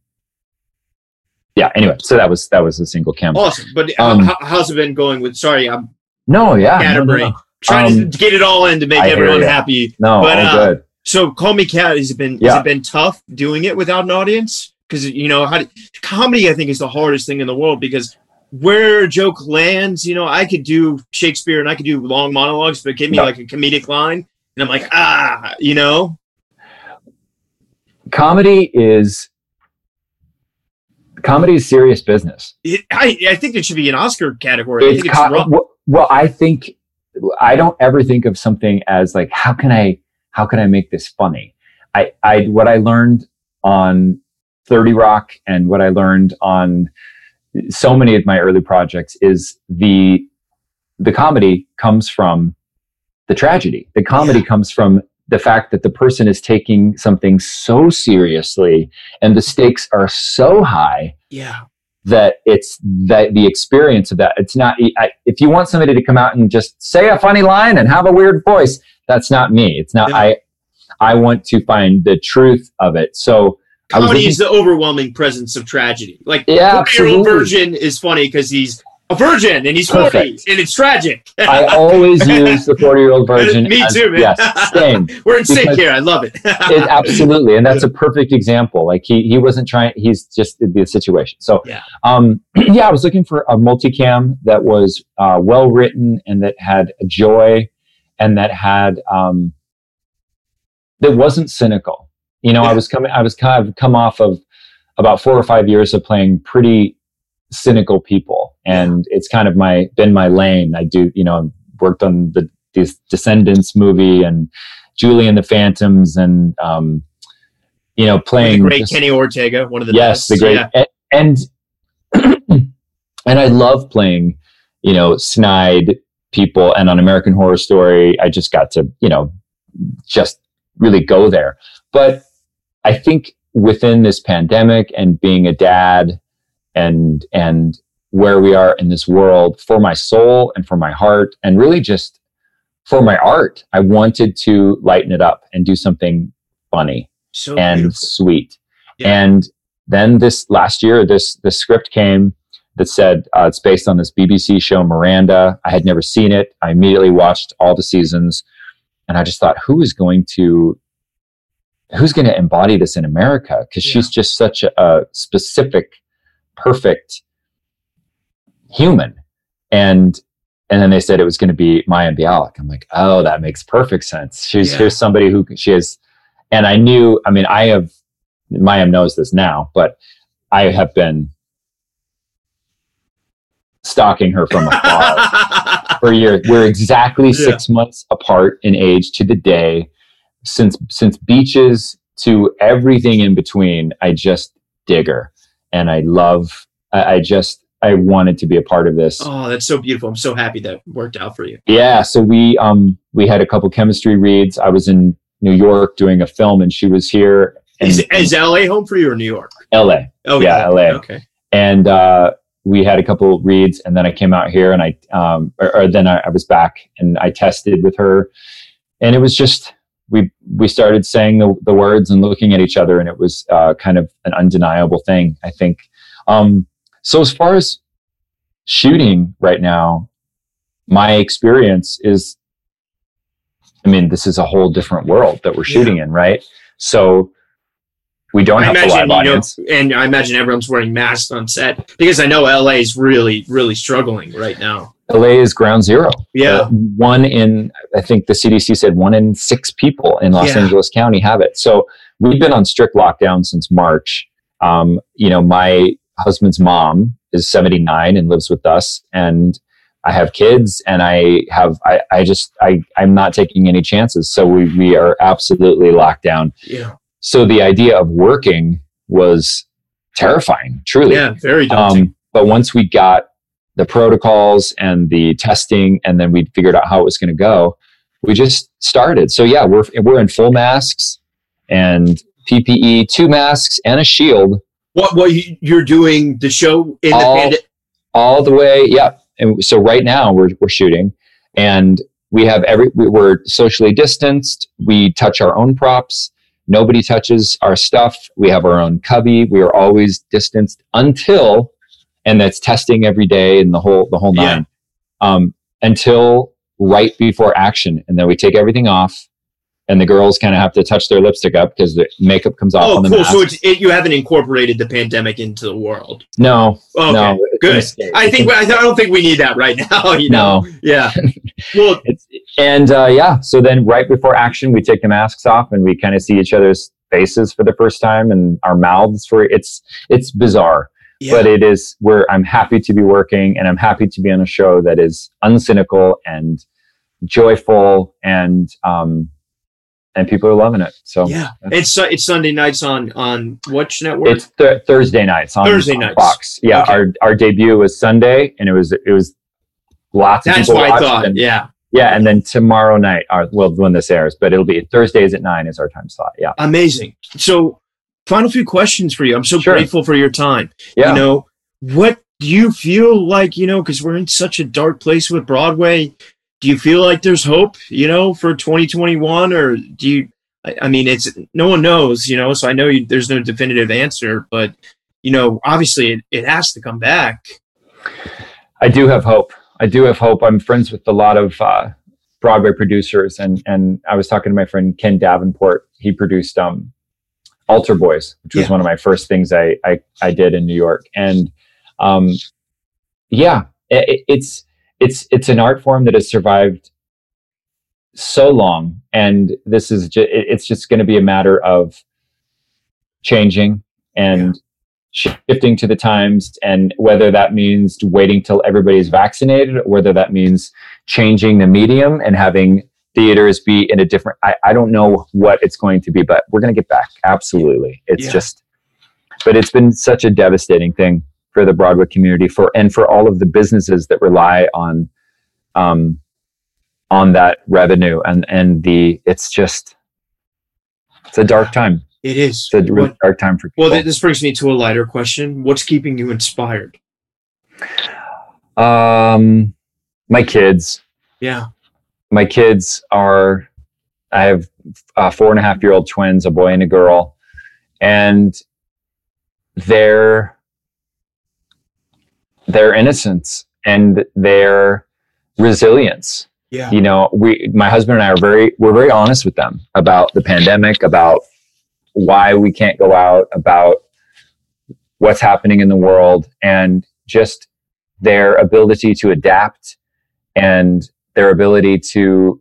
yeah. Anyway, so that was that was a single cam. Awesome. But um, how, how's it been going with? Sorry, I'm. No, yeah. No, no, no trying um, to get it all in to make I everyone happy. No, but, all uh, good. So call me Kat. Has it been yeah. has it been tough doing it without an audience? Because you know how comedy, I think, is the hardest thing in the world because where a joke lands, you know, I could do Shakespeare and I could do long monologues, but give me like a comedic line, and I'm like, ah, you know. Comedy is comedy is serious business. It, I, I think it should be an Oscar category. It's I com- well, well, I think I don't ever think of something as like, how can I, how can I make this funny? I, I, what I learned on 30 Rock and what I learned on so many of my early projects is the, the comedy comes from the tragedy. The comedy yeah. comes from the fact that the person is taking something so seriously and the stakes are so high. Yeah that it's that the experience of that. It's not, I, if you want somebody to come out and just say a funny line and have a weird voice, that's not me. It's not, yeah. I, I want to find the truth of it. So comedy is the overwhelming presence of tragedy. Like, yeah, absolutely. version is funny because he's a virgin and he's Perfect. 40 and it's tragic. I always use the 40 year old *laughs* virgin. Me as, too, man. Yes, same. *laughs* We're in sync here. I love it. it. *laughs* Absolutely. And that's a perfect example. Like he, he wasn't trying, he's just the situation. So, yeah. Um, *clears throat* yeah, I was looking for a multicam that was uh, well written and that had joy and that had, um, that wasn't cynical. You know, yeah. I was coming, I was kind of come off of about four or five years of playing pretty cynical people and it's kind of my been my lane i do you know i worked on the these descendants movie and julie and the phantoms and um you know playing great just, kenny ortega one of the yes best. the great yeah. and *clears throat* and i love playing you know snide people and on american horror story i just got to you know just really go there but i think within this pandemic and being a dad and and where we are in this world for my soul and for my heart and really just for my art, I wanted to lighten it up and do something funny So and beautiful. sweet. Yeah. And then this last year, this this script came that said uh, it's based on this BBC show Miranda. I had never seen it. I immediately watched all the seasons, and I just thought, who is going to who's going to embody this in America? Because Yeah. she's just such a, a specific, perfect human, and and then they said it was going to be Mayim Bialik. I'm like, oh, that makes perfect sense. She's Yeah. here's somebody who she is, and I knew. I mean, I have Mayim knows this now, but I have been stalking her from afar *laughs* for years. We're exactly Yeah. six months apart in age to the day. Since since beaches to everything in between, I just dig her, and I love. I, I just I wanted to be a part of this. oh, that's so beautiful. I'm so happy that worked out for you. Yeah, so we um we had a couple chemistry reads. I was in New York doing a film, and she was here in Is, is LA home for you or New York? L.A. Oh Yeah, LA. Okay. and uh, we had a couple reads and then i came out here and i um, or, or then I, I was back and i tested with her and it was just we we started saying the, the words and looking at each other and it was uh, kind of an undeniable thing i think um, so as far as shooting right now my experience is i mean this is a whole different world that we're shooting in right so we don't I have imagine live you know, audience and I imagine everyone's wearing masks on set because I know LA is really, really struggling right now. la is ground zero Yeah. Uh, one in, I think the CDC said one in six people in Los Yeah. Angeles County have it. So we've been on strict lockdown since March. Um, you know, my husband's mom is 79 and lives with us, and I have kids, and I have, I, I just, I, I'm not taking any chances. So we, we are absolutely locked down. yeah. So the idea of working was terrifying, truly. Yeah. Very daunting. Um, but once we got the protocols and the testing, and then we figured out how it was going to go, we just started. So yeah, we're we're in full masks and PPE, two masks and a shield, what, what you, you're doing the show in the All- all the way. Yeah, and so right now we're we're shooting, and we have every we- we're socially distanced. We touch our own props. Nobody touches our stuff. We have our own cubby. We are always distanced until, and that's testing every day and the whole the whole Yeah. nine, um, until right before action, and then we take everything off. And the girls kind of have to touch their lipstick up because the makeup comes off Oh, on the cool. mask. So it's, it, you haven't incorporated the pandemic into the world. no, Okay. no, good. I think I don't think we need that right now. *laughs* You know? no. Yeah. *laughs* Well, It's, and uh, yeah, so then right before action, we take the masks off and we kind of see each other's faces for the first time and our mouths for it's it's bizarre, yeah. but it is where I'm happy to be working and I'm happy to be on a show that is uncynical and joyful and um and people are loving it. So yeah. It's Su- it's Sunday nights on on which network? it's th- Thursday nights on, Thursday on nights. Fox. Yeah, Okay. our our debut was Sunday and it was it was lots of That's people what I thought. and- Yeah. Yeah, and then tomorrow night, our, well, when this airs, but it'll be Thursdays at nine is our time slot. Yeah, Amazing. So, final few questions for you. I'm so Sure. grateful for your time. yeah. You know, what do you feel like, you know, because we're in such a dark place with Broadway, do you feel like there's hope, you know, for 2021? Or do you, I, I mean, it's no one knows, you know, so I know you, there's no definitive answer, but, you know, obviously it, it has to come back. I do have hope. I do have hope. I'm friends with a lot of uh, Broadway producers, and and I was talking to my friend Ken Davenport. He produced um, Altar Boyz, which was Yeah. one of my first things I I, I did in New York, and um, yeah, it, it's it's it's an art form that has survived so long, and this is just it's just going to be a matter of changing and shifting to the times and whether that means waiting till everybody's vaccinated or whether that means changing the medium and having theaters be in a different I, I don't know what it's going to be but we're going to get back. Absolutely. It's Yeah. just but it's been such a devastating thing for the broadway community for and for all of the businesses that rely on um on that revenue and and the it's just it's a dark time It is. it's a really What- dark time for people well, this brings me to a lighter question. What's keeping you inspired? Um, my kids, Yeah. my kids are, I have uh, four and a half year old twins, a boy and a girl, and their their innocence and their resilience. Yeah. You know, we my husband and I are very we're very honest with them about the pandemic, about why we can't go out, about what's happening in the world and just their ability to adapt and their ability to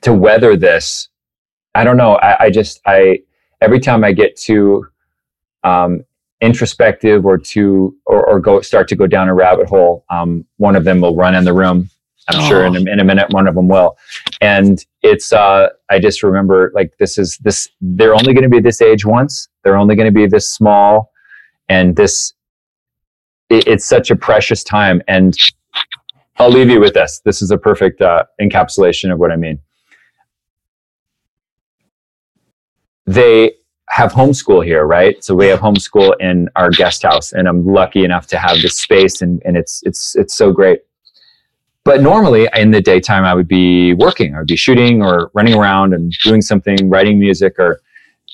to weather this i don't know i, I just i every time i get to um, introspective or to or, or, go start to go down a rabbit hole um, one of them will run in the room i'm oh. sure in a, in a minute one of them will and it's uh, i just remember like this is this they're only going to be this age once they're only going to be this small and this it, it's such a precious time and I'll leave you with this. This is a perfect uh, encapsulation of what I mean. They have homeschool here, right? So we have homeschool in our guest house, and I'm lucky enough to have this space, and, and it's it's it's so great. But normally in the daytime, I would be working, I would be shooting or running around and doing something, writing music, or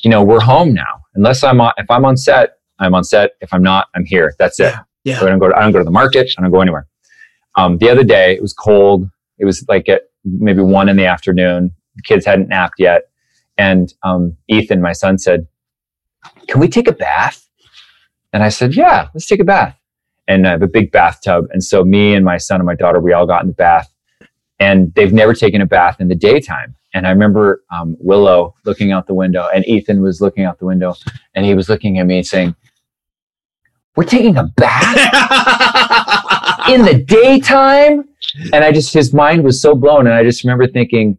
you know, we're home now. Unless I'm on, if I'm on set, I'm on set. If I'm not, I'm here. That's it. Yeah. yeah. So I don't go. To, I don't go to the market. I don't go anywhere. Um, the other day, it was cold. It was like at maybe one in the afternoon. The kids hadn't napped yet. And um, Ethan, my son, said, Can we take a bath? And I said, Yeah, let's take a bath. And I have a big bathtub. And so me and my son and my daughter, we all got in the bath. And they've never taken a bath in the daytime. And I remember um, Willow looking out the window, and Ethan was looking out the window, and he was looking at me and saying, We're taking a bath? *laughs* in the daytime. And I just, his mind was so blown. And I just remember thinking,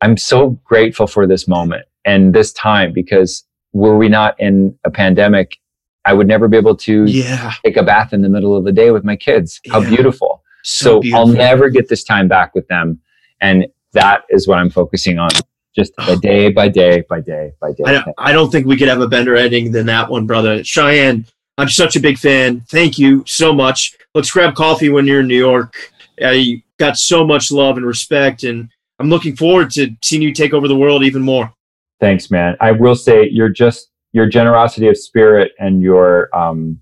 I'm so grateful for this moment and this time because were we not in a pandemic, I would never be able to yeah. take a bath in the middle of the day with my kids. How yeah. beautiful. So, so beautiful. I'll never get this time back with them. And that is what I'm focusing on. Just a day by day by day by day. I don't, I don't think we could have a better ending than that one, brother. Cheyenne, I'm such a big fan. Thank you so much. Let's grab coffee when you're in New York. I got so much love and respect, and I'm looking forward to seeing you take over the world even more. Thanks, man. I will say you're just your generosity of spirit and your um,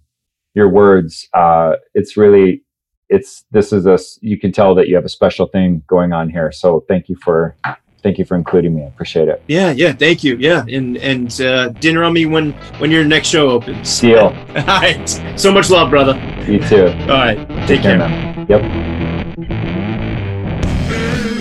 your words. Uh, it's really it's this is a you can tell that you have a special thing going on here. So thank you for thank you for including me. I appreciate it. Yeah, yeah, thank you. Yeah, and and uh, dinner on me when when your next show opens. Deal. *laughs* All right. So much love, brother. You too. All right. Take, Take care. man. Yep.